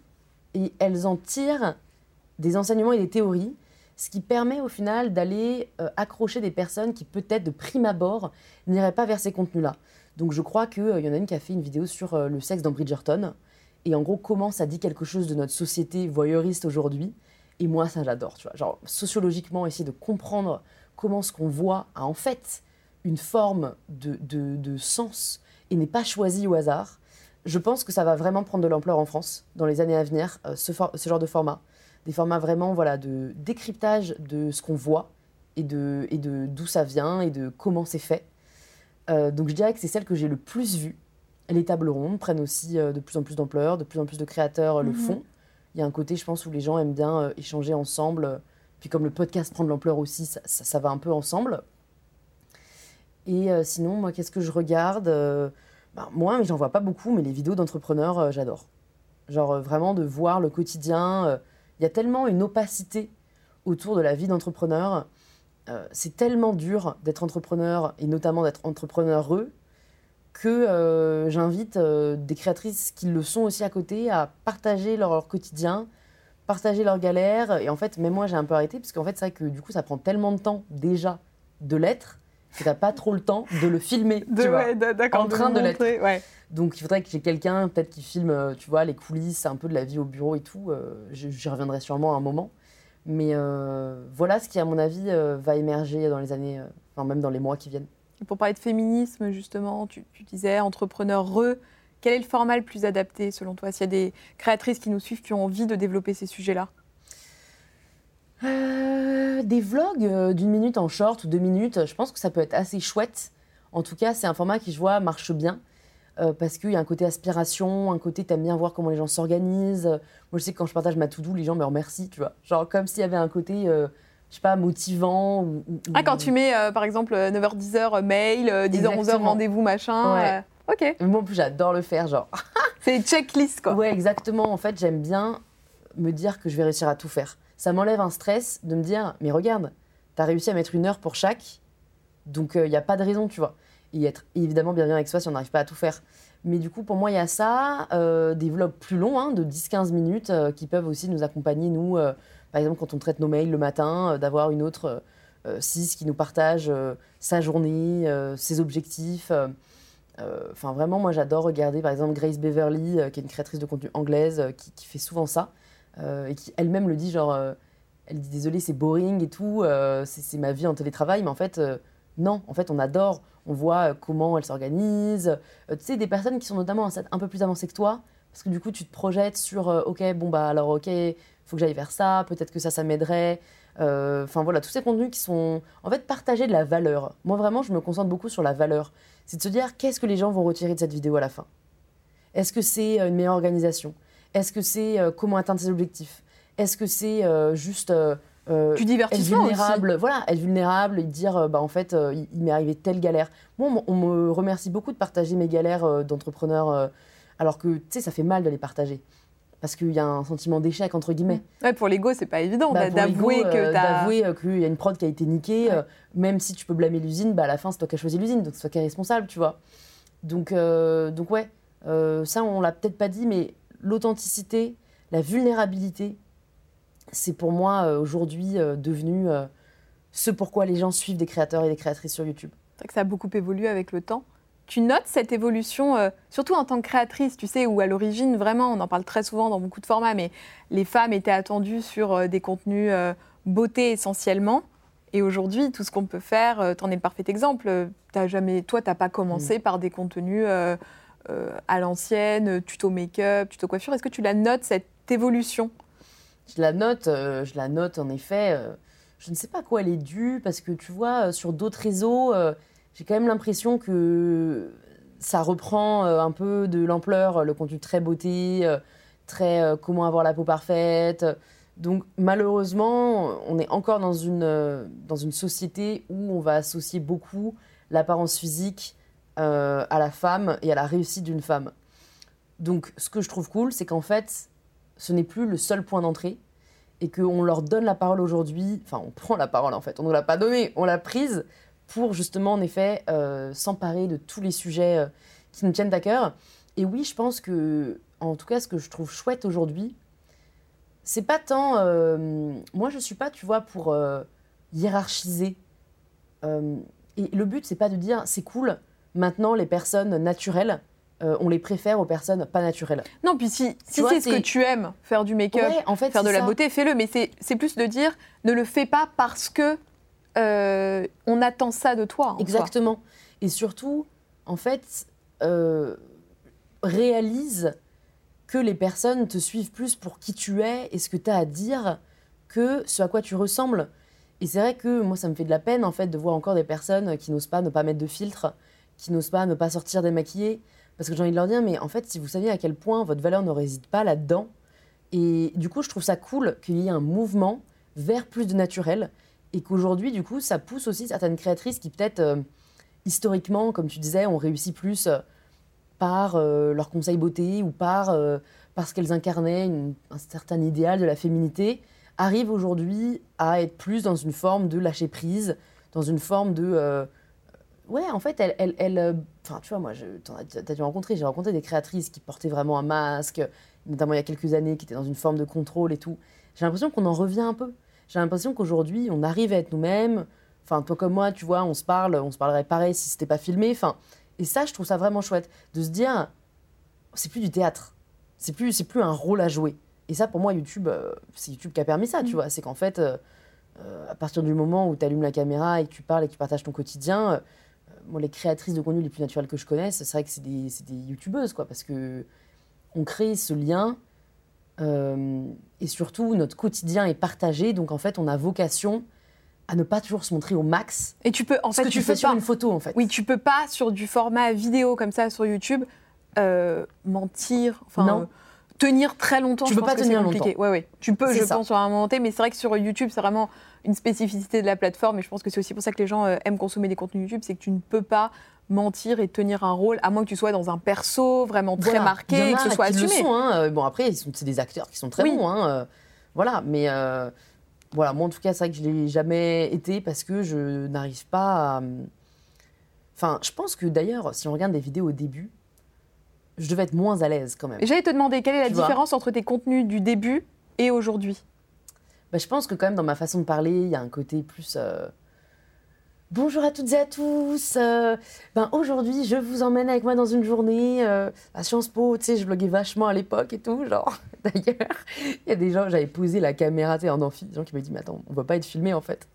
Speaker 2: et elles en tirent des enseignements et des théories ce qui permet au final d'aller accrocher des personnes qui peut-être de prime abord n'iraient pas vers ces contenus-là. Donc je crois qu'il euh, y en a une qui a fait une vidéo sur euh, le sexe dans Bridgerton. Et en gros, comment ça dit quelque chose de notre société voyeuriste aujourd'hui. Et moi, ça, j'adore, tu vois. Genre, sociologiquement, essayer de comprendre comment ce qu'on voit a en fait une forme de, de, sens et n'est pas choisi au hasard. Je pense que ça va vraiment prendre de l'ampleur en France dans les années à venir, euh, ce, ce, genre de format. Des formats vraiment voilà, de décryptage de ce qu'on voit et de et d'où ça vient et de comment c'est fait. Euh, donc je dirais que c'est celle que j'ai le plus vue. Les tables rondes prennent aussi euh, de plus en plus d'ampleur, de plus en plus de créateurs euh, le mhm. font. Il y a un côté, je pense, où les gens aiment bien échanger ensemble. Puis comme le podcast prend de l'ampleur aussi, ça, va un peu ensemble. Et sinon, moi, qu'est-ce que je regarde ben, Moi, mais j'en vois pas beaucoup, mais les vidéos d'entrepreneurs, j'adore. Genre vraiment de voir le quotidien. Il y a tellement une opacité autour de la vie d'entrepreneur euh, c'est tellement dur d'être entrepreneur et notamment d'être entrepreneureux que j'invite des créatrices qui le sont aussi à côté à partager leur, quotidien, partager leurs galères. Et en fait, même moi, j'ai un peu arrêté, parce qu'en fait, c'est vrai que du coup, ça prend tellement de temps déjà de l'être que t'as pas trop le temps de le filmer, tu vois, en train de, l'être. Donc il faudrait que j'ai quelqu'un peut-être qui filme, euh, tu vois, les coulisses, un peu de la vie au bureau et tout. Euh, j'y reviendrai sûrement à un moment. Mais euh, voilà ce qui, à mon avis, va émerger dans les années, enfin même dans les mois qui viennent.
Speaker 1: pour parler de féminisme, justement, tu, tu disais entrepreneur re. Quel est le format le plus adapté selon toi? S'il y a des créatrices qui nous suivent qui ont envie de développer ces sujets-là?
Speaker 2: Des vlogs d'une minute en short ou deux minutes, je pense que ça peut être assez chouette. En tout cas, c'est un format qui, je vois, marche bien. Euh, parce qu'il y a un côté aspiration, un côté t'aimes bien voir comment les gens s'organisent. Moi, je sais que quand je partage ma to-do, les gens me remercient, tu vois. Genre comme s'il y avait un côté, euh, je sais pas, motivant. Ou,
Speaker 1: Ah, quand tu mets, euh, par exemple, 9h, 10h, mail, 10h, 11h, rendez-vous, machin.
Speaker 2: Ouais. ok. Moi, j'adore le faire, genre. *laughs*
Speaker 1: C'est checklist, quoi.
Speaker 2: Ouais, exactement. En fait, j'aime bien me dire que je vais réussir à tout faire. Ça m'enlève un stress de me dire, mais regarde, t'as réussi à mettre une heure pour chaque, donc il n'y a pas de raison, tu vois et être évidemment bien avec soi si on n'arrive pas à tout faire. Mais du coup, pour moi, il y a ça, euh, des vlogs plus longs, hein, de 10-15 minutes, euh, qui peuvent aussi nous accompagner, nous, euh, par exemple, quand on traite nos mails le matin, d'avoir une autre CIS qui nous partage sa journée, ses objectifs. Enfin, vraiment, moi, j'adore regarder, par exemple, Grace Beverly, qui est une créatrice de contenu anglaise, qui, qui, fait souvent ça, et qui elle-même le dit, genre, elle dit, désolé, c'est boring et tout, c'est ma vie en télétravail, mais en fait, non, en fait, on adore on voit euh, comment elle s'organise. Euh, tu sais, des personnes qui sont notamment un peu plus avancées que toi, parce que du coup, tu te projettes sur, euh, ok, bon, bah alors, ok, faut que j'aille vers ça, peut-être que ça, ça m'aiderait. Enfin voilà, tous ces contenus qui sont en fait partager de la valeur. Moi vraiment, je me concentre beaucoup sur la valeur. C'est de se dire qu'est-ce que les gens vont retirer de cette vidéo à la fin? Est-ce que c'est une meilleure organisation? Est-ce que c'est comment atteindre ses objectifs? Est-ce que c'est juste
Speaker 1: euh, du divertissement
Speaker 2: vulnérable, voilà, être vulnérable et dire euh, bah en fait euh, il, m'est arrivé telle galère. Moi on, me remercie beaucoup de partager mes galères d'entrepreneur alors que tu sais ça fait mal de les partager parce qu'il y a un sentiment d'échec entre guillemets.
Speaker 1: Ouais, pour l'ego c'est pas évident bah, d'avouer que
Speaker 2: d'avouer qu'il y a une prod qui a été niquée, même si tu peux blâmer l'usine, bah à la fin c'est toi qui as choisi l'usine donc c'est toi qui es responsable, tu vois. Donc donc ouais, ça on l'a peut-être pas dit mais l'authenticité, la vulnérabilité c'est pour moi euh, aujourd'hui euh, devenu euh, ce pourquoi les gens suivent des créateurs et des créatrices sur YouTube.
Speaker 1: C'est que ça a beaucoup évolué avec le temps. Tu notes cette évolution, surtout en tant que créatrice, tu sais, où à l'origine, vraiment, on en parle très souvent dans beaucoup de formats, mais les femmes étaient attendues sur des contenus beauté essentiellement. Et aujourd'hui, tout ce qu'on peut faire, tu en es le parfait exemple. As jamais, toi, tu n'as pas commencé mm. par des contenus à l'ancienne, tuto make-up, tuto coiffure. Est-ce que tu la notes, cette évolution?
Speaker 2: Je la note, euh, je la note en effet. Euh, je ne sais pas à quoi elle est due parce que tu vois, euh, sur d'autres réseaux, j'ai quand même l'impression que ça reprend un peu de l'ampleur, le contenu très beauté, très comment avoir la peau parfaite. Donc malheureusement, on est encore dans une, dans une société où on va associer beaucoup l'apparence physique à la femme et à la réussite d'une femme. Donc ce que je trouve cool, c'est qu'en fait, ce n'est plus le seul point d'entrée et qu'on leur donne la parole aujourd'hui, enfin on *laughs* prend la parole en fait, on ne l'a pas donnée, on l'a prise pour justement en effet euh, s'emparer de tous les sujets euh, qui nous tiennent à cœur. Et oui, je pense que, en tout cas, ce que je trouve chouette aujourd'hui, c'est pas tant. Euh, moi, je suis pas, tu vois, pour hiérarchiser. et le but, c'est pas de dire c'est cool, maintenant les personnes naturelles, euh, on les préfère aux personnes pas naturelles.
Speaker 1: Non, puis si, si c'est ce que tu aimes, faire du make-up, en fait, faire de la beauté, fais-le. Mais c'est plus de dire, ne le fais pas parce que euh, on attend ça de toi.
Speaker 2: Exactement. Et surtout, en fait, euh, réalise que les personnes te suivent plus pour qui tu es et ce que tu as à dire que ce à quoi tu ressembles. Et c'est vrai que moi, ça me fait de la peine, en fait, de voir encore des personnes qui n'osent pas ne pas mettre de filtre, qui n'osent pas ne pas sortir démaquillées, parce que j'ai envie de leur dire, mais en fait, si vous saviez à quel point votre valeur ne réside pas là-dedans, et du coup, je trouve ça cool qu'il y ait un mouvement vers plus de naturel, et qu'aujourd'hui, du coup, ça pousse aussi certaines créatrices qui peut-être, euh, historiquement, comme tu disais, ont réussi plus euh, par euh, leur conseil beauté ou par parce qu'elles incarnaient un certain idéal de la féminité, arrivent aujourd'hui à être plus dans une forme de lâcher prise, dans une forme de ouais, en fait, elle, elle, elle enfin, tu vois, moi, tu as dû rencontrer, j'ai rencontré des créatrices qui portaient vraiment un masque, notamment il y a quelques années, qui étaient dans une forme de contrôle et tout. J'ai l'impression qu'on en revient un peu. J'ai l'impression qu'aujourd'hui, on arrive à être nous-mêmes. Enfin, toi comme moi, tu vois, on se parle, on se parlerait pareil si c'était pas filmé. Enfin, et ça, je trouve ça vraiment chouette de se dire, c'est plus du théâtre, c'est plus, c'est plus un rôle à jouer. Et ça, pour moi, YouTube, euh, c'est YouTube qui a permis ça, tu mm. vois. C'est qu'en fait, euh, euh, à partir du moment où tu allumes la caméra et que tu parles et que tu partages ton quotidien, les créatrices de contenu les plus naturelles que je connaisse, c'est vrai que c'est des, des youtubeuses, quoi, parce que on crée ce lien et surtout notre quotidien est partagé, donc en fait, on a vocation à ne pas toujours se montrer au max.
Speaker 1: Et tu peux, en fait,
Speaker 2: que tu, fais sur une photo, en fait.
Speaker 1: Oui, tu peux pas sur du format vidéo comme ça sur YouTube mentir. Enfin, non tenir très longtemps.
Speaker 2: Tu peux pas tenir longtemps.
Speaker 1: Ouais, ouais. Tu peux, je pense, sur un moment T, mais c'est vrai que sur YouTube, c'est vraiment une spécificité de la plateforme. Et je pense que c'est aussi pour ça que les gens euh, aiment consommer des contenus YouTube, c'est que tu ne peux pas mentir et tenir un rôle, à moins que tu sois dans un perso vraiment très marqué et que ce soit assumé.
Speaker 2: Sont, hein. Euh, bon, après, c'est des acteurs qui sont très bons. Hein. Euh, voilà, mais voilà, moi en tout cas, c'est vrai que je l'ai jamais été parce que je n'arrive pas à. Enfin, je pense que d'ailleurs, si on regarde des vidéos au début, je devais être moins à l'aise quand même.
Speaker 1: J'allais te demander quelle est la différence entre tes contenus du début et aujourd'hui?
Speaker 2: Bah, Je pense que quand même dans ma façon de parler, il y a un côté plus... Euh, Bonjour à toutes et à tous. Euh, ben aujourd'hui, je vous emmène avec moi dans une journée euh, à Sciences Po. Tu sais, je bloguais vachement à l'époque et tout. Genre, *laughs* d'ailleurs, il y a des gens, j'avais posé la caméra en amphi, des gens qui m'ont dit, mais attends, on va pas être filmé en fait.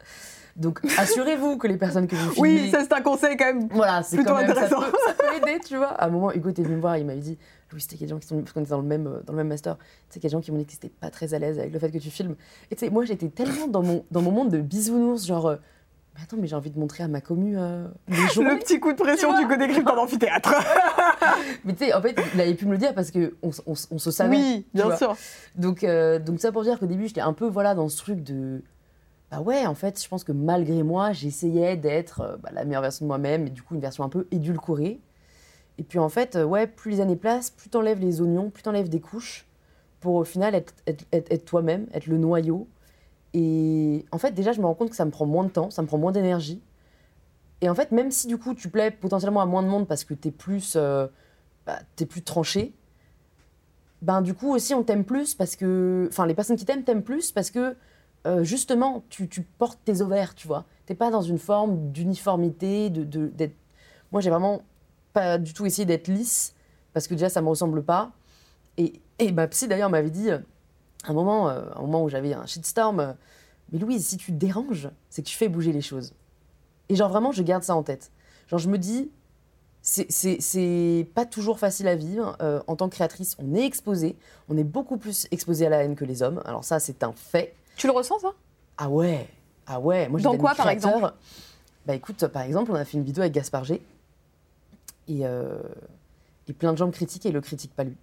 Speaker 2: Donc *laughs* assurez-vous que les personnes que vous filmez.
Speaker 1: Oui, ça c'est un conseil quand même.
Speaker 2: Voilà, c'est quand même intéressant. Ça peut, aider, tu vois. À un moment, Hugo était venu me voir, il m'avait dit Louis, c'était des gens qui sont parce qu'on était dans le même dans le même master. Sais, des gens qui m'ont dit que c'était pas très à l'aise avec le fait que tu filmes. Et tu sais, moi j'étais tellement dans mon dans mon monde de bisounours, genre. Euh, mais attends, mais j'ai envie de montrer à ma commu euh, *laughs*
Speaker 1: Le petit coup de pression du côté grip dans l'amphithéâtre. *laughs*
Speaker 2: mais tu sais, en fait, il avait pu me le dire parce qu'on on, on, se savait.
Speaker 1: Oui, bien sûr.
Speaker 2: Donc, euh, donc ça pour dire qu'au début, j'étais un peu voilà, dans ce truc de bah ouais, en fait, je pense que malgré moi, j'essayais d'être euh, bah, la meilleure version de moi-même, et du coup, une version un peu édulcorée. Et puis en fait, euh, ouais, plus les années passent, plus t'enlèves les oignons, plus t'enlèves des couches, pour au final être, toi-même, être le noyau. Et en fait, déjà, je me rends compte que ça me prend moins de temps, ça me prend moins d'énergie. Et en fait, même si du coup, tu plais potentiellement à moins de monde parce que t'es plus, euh, bah, es plus tranché, ben du coup aussi, on t'aime plus parce que... Enfin, les personnes qui t'aiment t'aiment plus parce que euh, justement, tu, portes tes ovaires, tu vois. T'es pas dans une forme d'uniformité, de, d'être... Moi, j'ai vraiment pas du tout essayé d'être lisse, parce que déjà, ça me ressemble pas. Et, et ma psy, d'ailleurs, m'avait dit, euh, un moment, euh, un moment où j'avais un shitstorm, mais Louise, si tu déranges, c'est que tu fais bouger les choses. Et genre, vraiment, je garde ça en tête. Genre, je me dis, c'est pas toujours facile à vivre. en tant que créatrice, on est exposé. On est beaucoup plus exposé à la haine que les hommes. Alors ça, c'est un fait.
Speaker 1: Tu le ressens, ça?
Speaker 2: Ah ouais, ah ouais.
Speaker 1: Moi, Dans quoi, par exemple?
Speaker 2: Bah écoute, par exemple, on a fait une vidéo avec Gaspard G. Et, euh, et plein de gens me critiquent et le critiquent pas lui.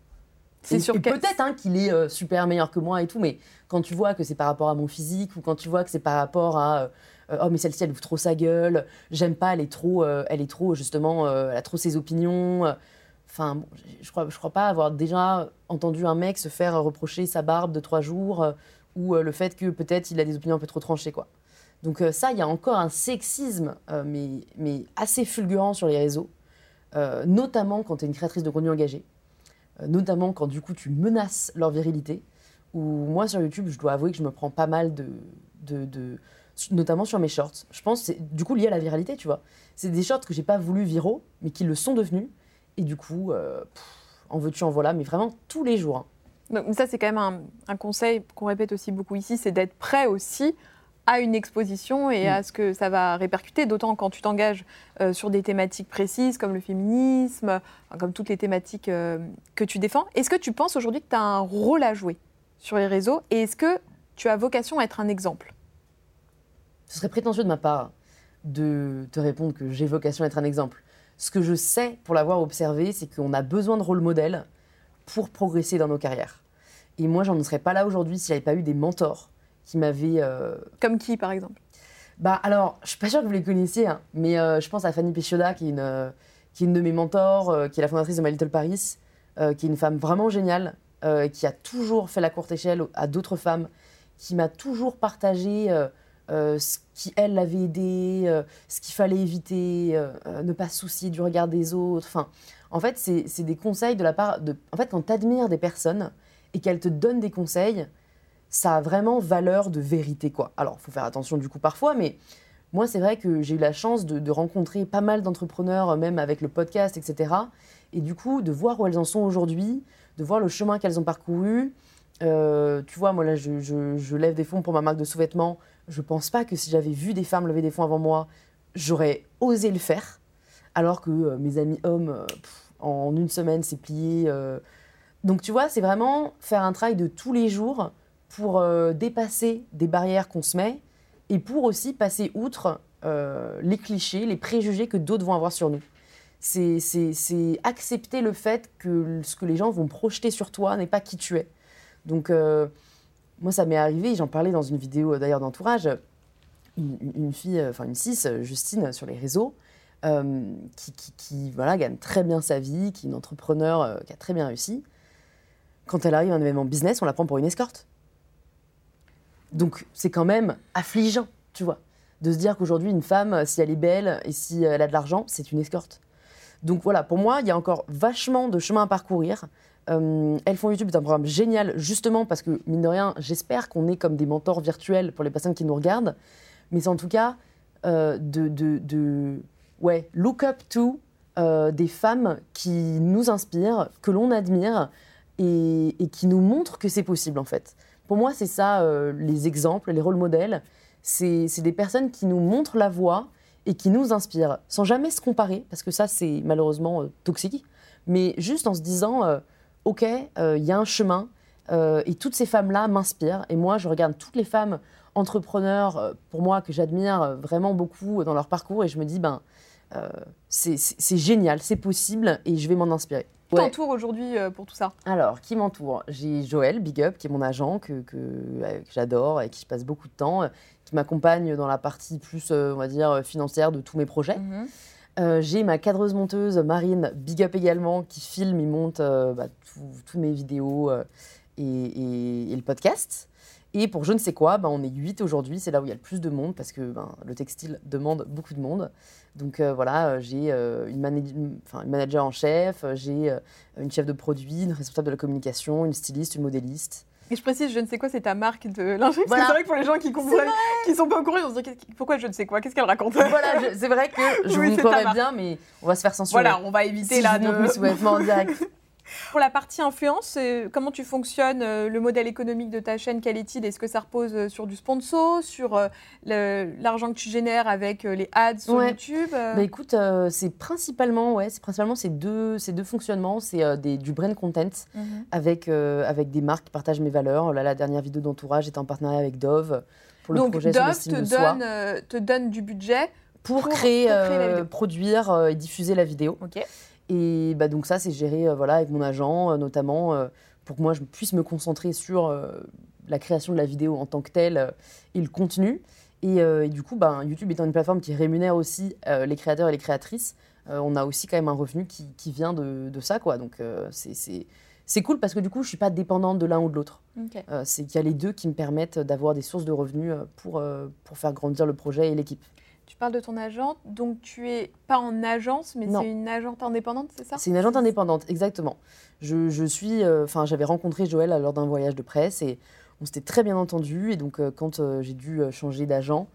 Speaker 2: C'est sûr. Peut-être hein, qu'il est euh, super meilleur que moi et tout, mais quand tu vois que c'est par rapport à mon physique ou quand tu vois que c'est par rapport à euh, oh mais celle-ci elle ouvre trop sa gueule, j'aime pas, elle est trop, elle est trop justement, elle a trop ses opinions. Enfin, je crois, je crois pas avoir déjà entendu un mec se faire reprocher sa barbe de trois jours ou le fait que peut-être il a des opinions un peu trop tranchées. Quoi. Donc ça, il y a encore un sexisme, mais, mais assez fulgurant sur les réseaux, notamment quand tu es une créatrice de contenu engagée, notamment quand du coup tu menaces leur virilité, ou moi sur YouTube, je dois avouer que je me prends pas mal de... de, notamment sur mes shorts. Je pense c'est du coup lié à la viralité, tu vois. C'est des shorts que j'ai pas voulu viraux, mais qui le sont devenus, et du coup, en veux-tu, en voilà, mais vraiment tous les jours. Hein.
Speaker 1: Donc, ça, c'est quand même un, conseil qu'on répète aussi beaucoup ici, c'est d'être prêt aussi à une exposition et à mm. ce que ça va répercuter, d'autant quand tu t'engages euh, sur des thématiques précises comme le féminisme, comme toutes les thématiques euh, que tu défends. Est-ce que tu penses aujourd'hui que tu as un rôle à jouer sur les réseaux et est-ce que tu as vocation à être un exemple?
Speaker 2: Ce serait prétentieux de ma part de te répondre que j'ai vocation à être un exemple. Ce que je sais pour l'avoir observé, c'est qu'on a besoin de rôle modèle pour progresser dans nos carrières. Et moi, j'en serais pas là aujourd'hui s'il n'y avait pas eu des mentors qui m'avaient. Euh,
Speaker 1: Comme qui, par exemple?
Speaker 2: Bah alors, je suis pas sûre que vous les connaissiez, hein, mais euh, je pense à Fanny Péchioda, qui est une, euh, qui est une de mes mentors, qui est la fondatrice de My Little Paris, qui est une femme vraiment géniale, qui a toujours fait la courte échelle à d'autres femmes, qui m'a toujours partagé ce qui, elle, l'avait aidé, ce qu'il fallait éviter, ne pas se soucier du regard des autres. Enfin, en fait, c'est des conseils de la part de. En fait, quand tu admires des personnes et qu'elles te donnent des conseils, ça a vraiment valeur de vérité, quoi. Alors, faut faire attention du coup parfois, mais moi, c'est vrai que j'ai eu la chance de, rencontrer pas mal d'entrepreneurs, même avec le podcast, etc. Et du coup, de voir où elles en sont aujourd'hui, de voir le chemin qu'elles ont parcouru. Euh, tu vois, moi là, je, lève des fonds pour ma marque de sous-vêtements. Je pense pas que si j'avais vu des femmes lever des fonds avant moi, j'aurais osé le faire. Alors que euh, mes amis hommes, euh, en une semaine, c'est plié. Donc tu vois, c'est vraiment faire un travail de tous les jours pour dépasser des barrières qu'on se met et pour aussi passer outre euh, les clichés, les préjugés que d'autres vont avoir sur nous. C'est accepter le fait que ce que les gens vont projeter sur toi n'est pas qui tu es. Donc, euh, moi, ça m'est arrivé, j'en parlais dans une vidéo euh, d'ailleurs d'entourage, une, fille, enfin une cis, Justine, sur les réseaux, qui, qui, voilà, gagne très bien sa vie, qui est une entrepreneur qui a très bien réussi. Quand elle arrive à un événement business, on la prend pour une escorte. Donc c'est quand même affligeant, tu vois, de se dire qu'aujourd'hui, une femme, si elle est belle et si elle a de l'argent, c'est une escorte. Donc voilà, pour moi, il y a encore vachement de chemin à parcourir. Euh, Elles font YouTube est un programme génial, justement parce que, mine de rien, j'espère qu'on est comme des mentors virtuels pour les personnes qui nous regardent. Mais c'est en tout cas euh, de, ouais, look up to euh, des femmes qui nous inspirent, que l'on admire et, et, qui nous montrent que c'est possible, en fait. Pour moi, c'est ça, euh, les exemples, les rôles modèles. C'est des personnes qui nous montrent la voie et qui nous inspirent, sans jamais se comparer, parce que ça, c'est malheureusement euh, toxique, mais juste en se disant, euh, OK, il y a un chemin, et toutes ces femmes-là m'inspirent. Et moi, je regarde toutes les femmes entrepreneurs, pour moi, que j'admire vraiment beaucoup dans leur parcours, et je me dis, ben, c'est génial, c'est possible, et je vais m'en inspirer.
Speaker 1: Qui t'entoure aujourd'hui euh, pour tout ça?
Speaker 2: Alors, qui m'entoure? J'ai Joël, Big Up, qui est mon agent, que, que, euh, j'adore et qui je passe beaucoup de temps, euh, qui m'accompagne dans la partie plus, on va dire, financière de tous mes projets. Mhm. j'ai ma cadreuse monteuse, Marine, Big Up également, qui filme et monte bah, tous mes vidéos et, et, le podcast. Et pour je ne sais quoi, ben, on est 8 aujourd'hui, c'est là où il y a le plus de monde parce que ben, le textile demande beaucoup de monde. Donc euh, voilà, euh, j'ai euh, une, manager en chef, j'ai une chef de produit, une responsable de la communication, une styliste, une modéliste.
Speaker 1: Et je précise, je ne sais quoi, c'est ta marque de lingerie. C'est vrai que pour les gens qui comprennent, qui sont pas au courant, ils vont se dire pourquoi je ne sais quoi, qu'est-ce qu'elle raconte?
Speaker 2: Voilà, c'est vrai que je *laughs* oui, vous bien, mais on va se faire censurer.
Speaker 1: Voilà, on va éviter là
Speaker 2: de. mes sous-vêtements en direct. *laughs*
Speaker 1: Pour la partie influence, comment tu fonctionnes euh, Le modèle économique de ta chaîne, quel est-il? Est-ce que ça repose euh, sur du sponsor, sur euh, l'argent que tu génères avec les ads sur YouTube
Speaker 2: bah, Écoute, c'est principalement, ouais, c'est principalement ces deux, ces deux fonctionnements. C'est du brand content mhm. avec, avec des marques qui partagent mes valeurs. Là, la dernière vidéo d'entourage était en partenariat avec Dove
Speaker 1: pour le projet Dove te, donne, te donne du budget
Speaker 2: pour, créer, produire et diffuser la vidéo. Ok. Et bah, donc ça, c'est géré euh, voilà, avec mon agent, euh, notamment euh, pour que moi, je puisse me concentrer sur la création de la vidéo en tant que telle et le contenu. Et, du coup, bah, YouTube étant une plateforme qui rémunère aussi les créateurs et les créatrices, on a aussi quand même un revenu qui, qui vient de, de, ça. Quoi. Donc c'est cool parce que du coup, je ne suis pas dépendante de l'un ou de l'autre. c'est qu'il y a les deux qui me permettent d'avoir des sources de revenus pour, pour faire grandir le projet et l'équipe.
Speaker 1: Tu parles de ton agente, donc tu es pas en agence, mais c'est une agente indépendante, c'est ça?
Speaker 2: C'est une agente indépendante, exactement. Je, suis, euh, enfin, j'avais rencontré Joël lors d'un voyage de presse et on s'était très bien entendu. Et donc, euh, quand euh, j'ai dû changer d'agent,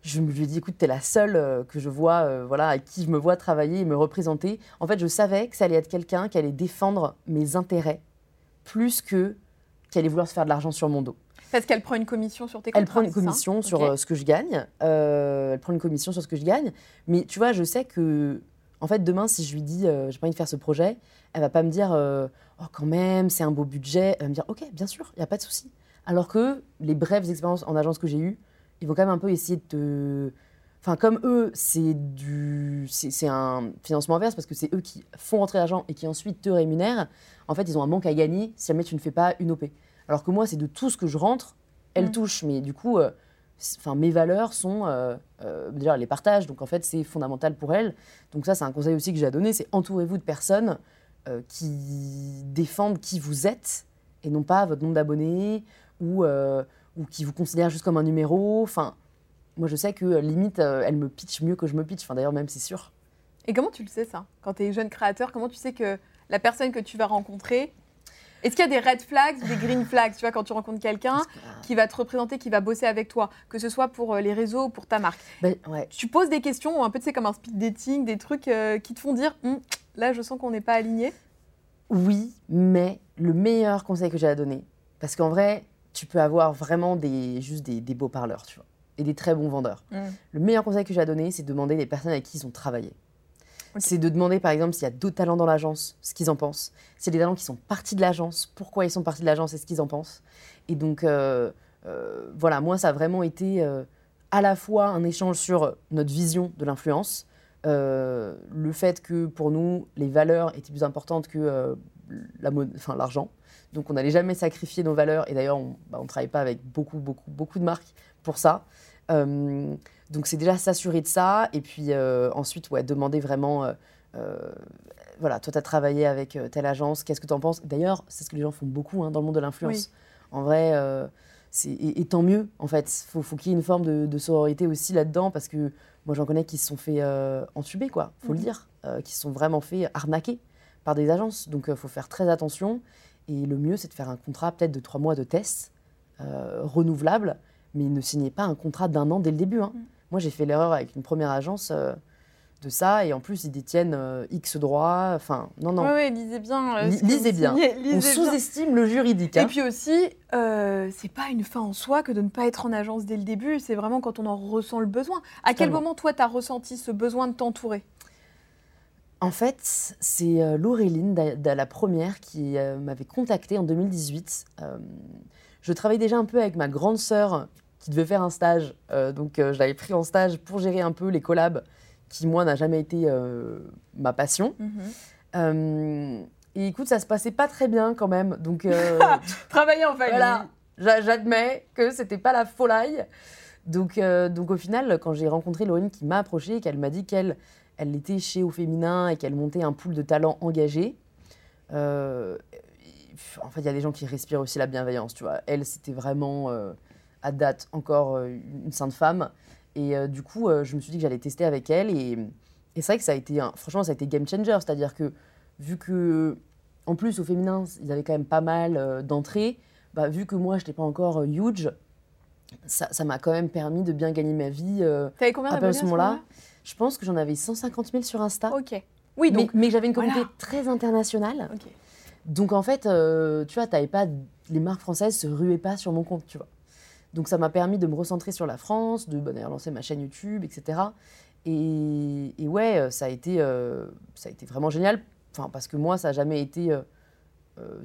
Speaker 2: je lui ai dit, écoute, tu es la seule que je vois, voilà, à qui je me vois travailler et me représenter. En fait, je savais que ça allait être quelqu'un qui allait défendre mes intérêts plus que qui allait vouloir se faire de l'argent sur mon dos.
Speaker 1: Parce qu'elle prend une commission sur tes contrats
Speaker 2: Elle prend une commission sur euh, ce que je gagne. Euh, elle prend une commission sur ce que je gagne. Mais tu vois, je sais que, en fait, demain, si je lui dis, euh, j'ai pas envie de faire ce projet, elle va pas me dire, oh, quand même, c'est un beau budget. Elle va me dire, ok, bien sûr, il n'y a pas de souci. Alors que les brèves expériences en agence que j'ai eues, ils vont quand même un peu essayer de Enfin, comme eux, c'est du, c'est un financement inverse parce que c'est eux qui font rentrer l'argent et qui ensuite te rémunèrent. En fait, ils ont un manque à gagner si jamais tu ne fais pas une OP. Alors que moi, c'est de tout ce que je rentre, elle mm. touche. Mais du coup, euh, enfin, mes valeurs sont euh, euh, déjà les partages. Donc en fait, c'est fondamental pour elle. Donc ça, c'est un conseil aussi que j'ai à donner, c'est entourez-vous de personnes qui défendent qui vous êtes et non pas votre nombre d'abonnés ou, ou qui vous considèrent juste comme un numéro. Enfin, moi, je sais que limite, elle me pitch mieux que je me pitch. Enfin, d'ailleurs, même, c'est sûr.
Speaker 1: Et comment tu le sais, ça? Quand tu es jeune créateur, comment tu sais que la personne que tu vas rencontrer, est-ce qu'il y a des red flags des green flags, tu vois, quand tu rencontres quelqu'un qui va te représenter, qui va bosser avec toi, que ce soit pour euh, les réseaux ou pour ta marque?
Speaker 2: Ben,
Speaker 1: Tu poses des questions, un peu, tu sais, comme un speed dating, des trucs euh, qui te font dire, hum, là, je sens qu'on n'est pas aligné
Speaker 2: Oui, mais le meilleur conseil que j'ai à donner, parce qu'en vrai, tu peux avoir vraiment des, juste des, beaux parleurs, tu vois, et des très bons vendeurs. Hum. Le meilleur conseil que j'ai à donner, c'est de demander des personnes avec qui ils ont travaillé. C'est de demander, par exemple, s'il y a d'autres talents dans l'agence, ce qu'ils en pensent. S'il y a des talents qui sont partis de l'agence, pourquoi ils sont partis de l'agence et ce qu'ils en pensent. Et donc, euh, euh, voilà, moi, ça a vraiment été euh, à la fois un échange sur notre vision de l'influence, le fait que pour nous, les valeurs étaient plus importantes que l'argent. Donc, on n'allait jamais sacrifier nos valeurs. Et d'ailleurs, on ne bah, travaille pas avec beaucoup, beaucoup, beaucoup de marques pour ça. Donc c'est déjà s'assurer de ça et puis euh, ensuite ouais, demander vraiment, euh, euh, voilà, toi tu as travaillé avec telle agence, qu'est-ce que tu en penses? D'ailleurs, c'est ce que les gens font beaucoup hein, dans le monde de l'influence. En vrai, c'est et, tant mieux en fait. Faut, faut qu'il y ait une forme de, sororité aussi là-dedans parce que moi j'en connais qui se sont fait entuber, quoi, faut le mhm. dire, qui se sont vraiment fait arnaquer par des agences. Donc il faut faire très attention et le mieux c'est de faire un contrat peut-être de trois mois de test renouvelable mais ne signez pas un contrat d'un an dès le début. Hein. Mhm. Moi, j'ai fait l'erreur avec une première agence euh, de ça, et en plus, ils détiennent euh, X droits. Enfin, non, non.
Speaker 1: Oui, lisez bien.
Speaker 2: Euh, lisez bien. On sous-estime le juridique. Et
Speaker 1: hein. puis aussi, c'est pas une fin en soi que de ne pas être en agence dès le début, c'est vraiment quand on en ressent le besoin. À quel moment, toi, tu as ressenti ce besoin de t'entourer?
Speaker 2: En fait, c'est Laureline, la première, qui m'avait contactée en 2018. je travaillais déjà un peu avec ma grande sœur qui devait faire un stage. Euh, donc euh, je l'avais pris en stage pour gérer un peu les collabs, qui moi n'a jamais été euh, ma passion. Mhm. et écoute, ça se passait pas très bien quand même. Donc *laughs*
Speaker 1: travailler en famille. Voilà,
Speaker 2: j'admets que c'était pas la folie. Donc, donc au final, quand j'ai rencontré Laurine qui m'a approché, qu'elle m'a dit qu'elle elle était chez Au Féminin et qu'elle montait un pool de talents engagés. en fait, il y a des gens qui respirent aussi la bienveillance, tu vois. Elle, c'était vraiment à date encore euh, une sainte femme. Et euh, du coup, euh, je me suis dit que j'allais tester avec elle. Et, c'est vrai que ça a été, franchement, ça a été game changer. C'est-à-dire que, vu que, en plus, au féminin, ils avaient quand même pas mal d'entrées, bah, vu que moi, je n'étais pas encore huge, ça m'a quand même permis de bien gagner ma vie.
Speaker 1: T'avais combien d'abonnés à ce moment-là
Speaker 2: Je pense que j'en avais 150 000 sur Insta.
Speaker 1: Ok.
Speaker 2: Oui, donc. Mais, j'avais une communauté très internationale. Donc en fait, tu vois, t'avais pas. Les marques françaises se ruaient pas sur mon compte, tu vois. Donc ça m'a permis de me recentrer sur la France, de lancer ma chaîne YouTube, etc. Et, ouais, euh, ça a, été, euh, ça a été vraiment génial. Enfin, parce que moi, ça n'a jamais été. Euh,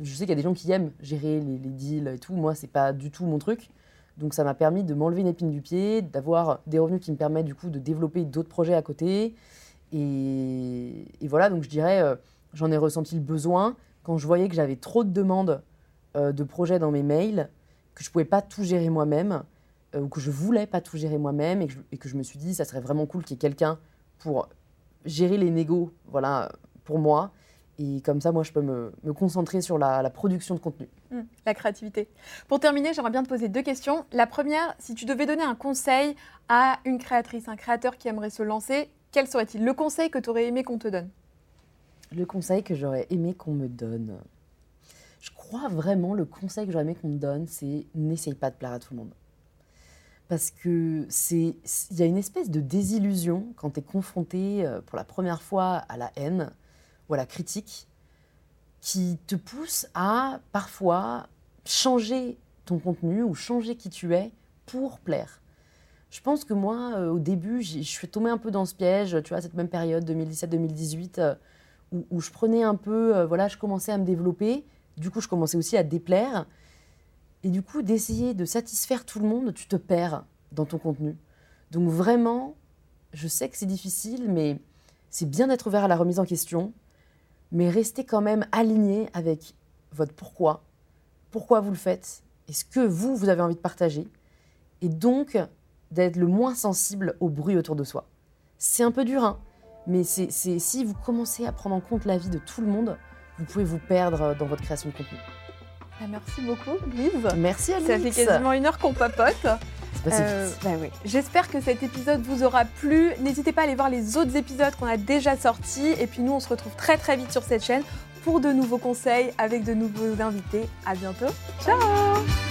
Speaker 2: je sais qu'il y a des gens qui aiment gérer les, deals et tout. Moi, c'est pas du tout mon truc. Donc ça m'a permis de m'enlever une épine du pied, d'avoir des revenus qui me permettent du coup de développer d'autres projets à côté. Et, et, voilà, donc je dirais, j'en ai ressenti le besoin quand je voyais que j'avais trop de demandes de projets dans mes mails que je pouvais pas tout gérer moi-même, euh, ou que je voulais pas tout gérer moi-même, et, que je me suis dit, ça serait vraiment cool qu'il y ait quelqu'un pour gérer les négos, voilà, pour moi. Et comme ça, moi, je peux me, concentrer sur la, production de contenu.
Speaker 1: Mmh, la créativité. Pour terminer, j'aimerais bien te poser deux questions. La première, si tu devais donner un conseil à une créatrice, un créateur qui aimerait se lancer, quel serait-il? Le conseil que tu aurais aimé qu'on te donne?
Speaker 2: Le conseil que j'aurais aimé qu'on me donne je crois vraiment, le conseil que j'aurais aimé qu'on me donne, c'est n'essaye pas de plaire à tout le monde. Parce que c'est, il y a une espèce de désillusion quand tu es confronté euh, pour la première fois à la haine ou à la critique qui te pousse à parfois changer ton contenu ou changer qui tu es pour plaire. Je pense que moi, euh, au début, je suis tombée un peu dans ce piège, tu vois, cette même période 2017-2018, euh, où, où, je prenais un peu, voilà, je commençais à me développer, du coup, je commençais aussi à déplaire. Et du coup, d'essayer de satisfaire tout le monde, tu te perds dans ton contenu. Donc vraiment, je sais que c'est difficile, mais c'est bien d'être ouvert à la remise en question, mais restez quand même aligné avec votre pourquoi, pourquoi vous le faites, et ce que vous, vous avez envie de partager, et donc d'être le moins sensible au bruit autour de soi. C'est un peu dur, hein, mais c'est si vous commencez à prendre en compte la vie de tout le monde, vous pouvez vous perdre dans votre création de contenu.
Speaker 1: Ah, merci beaucoup, Lise.
Speaker 2: Merci, Alice.
Speaker 1: Ça fait quasiment une heure qu'on papote.
Speaker 2: Euh,
Speaker 1: bah J'espère que cet épisode vous aura plu. N'hésitez pas à aller voir les autres épisodes qu'on a déjà sortis. Et puis nous, on se retrouve très très vite sur cette chaîne pour de nouveaux conseils avec de nouveaux invités. À bientôt. Ciao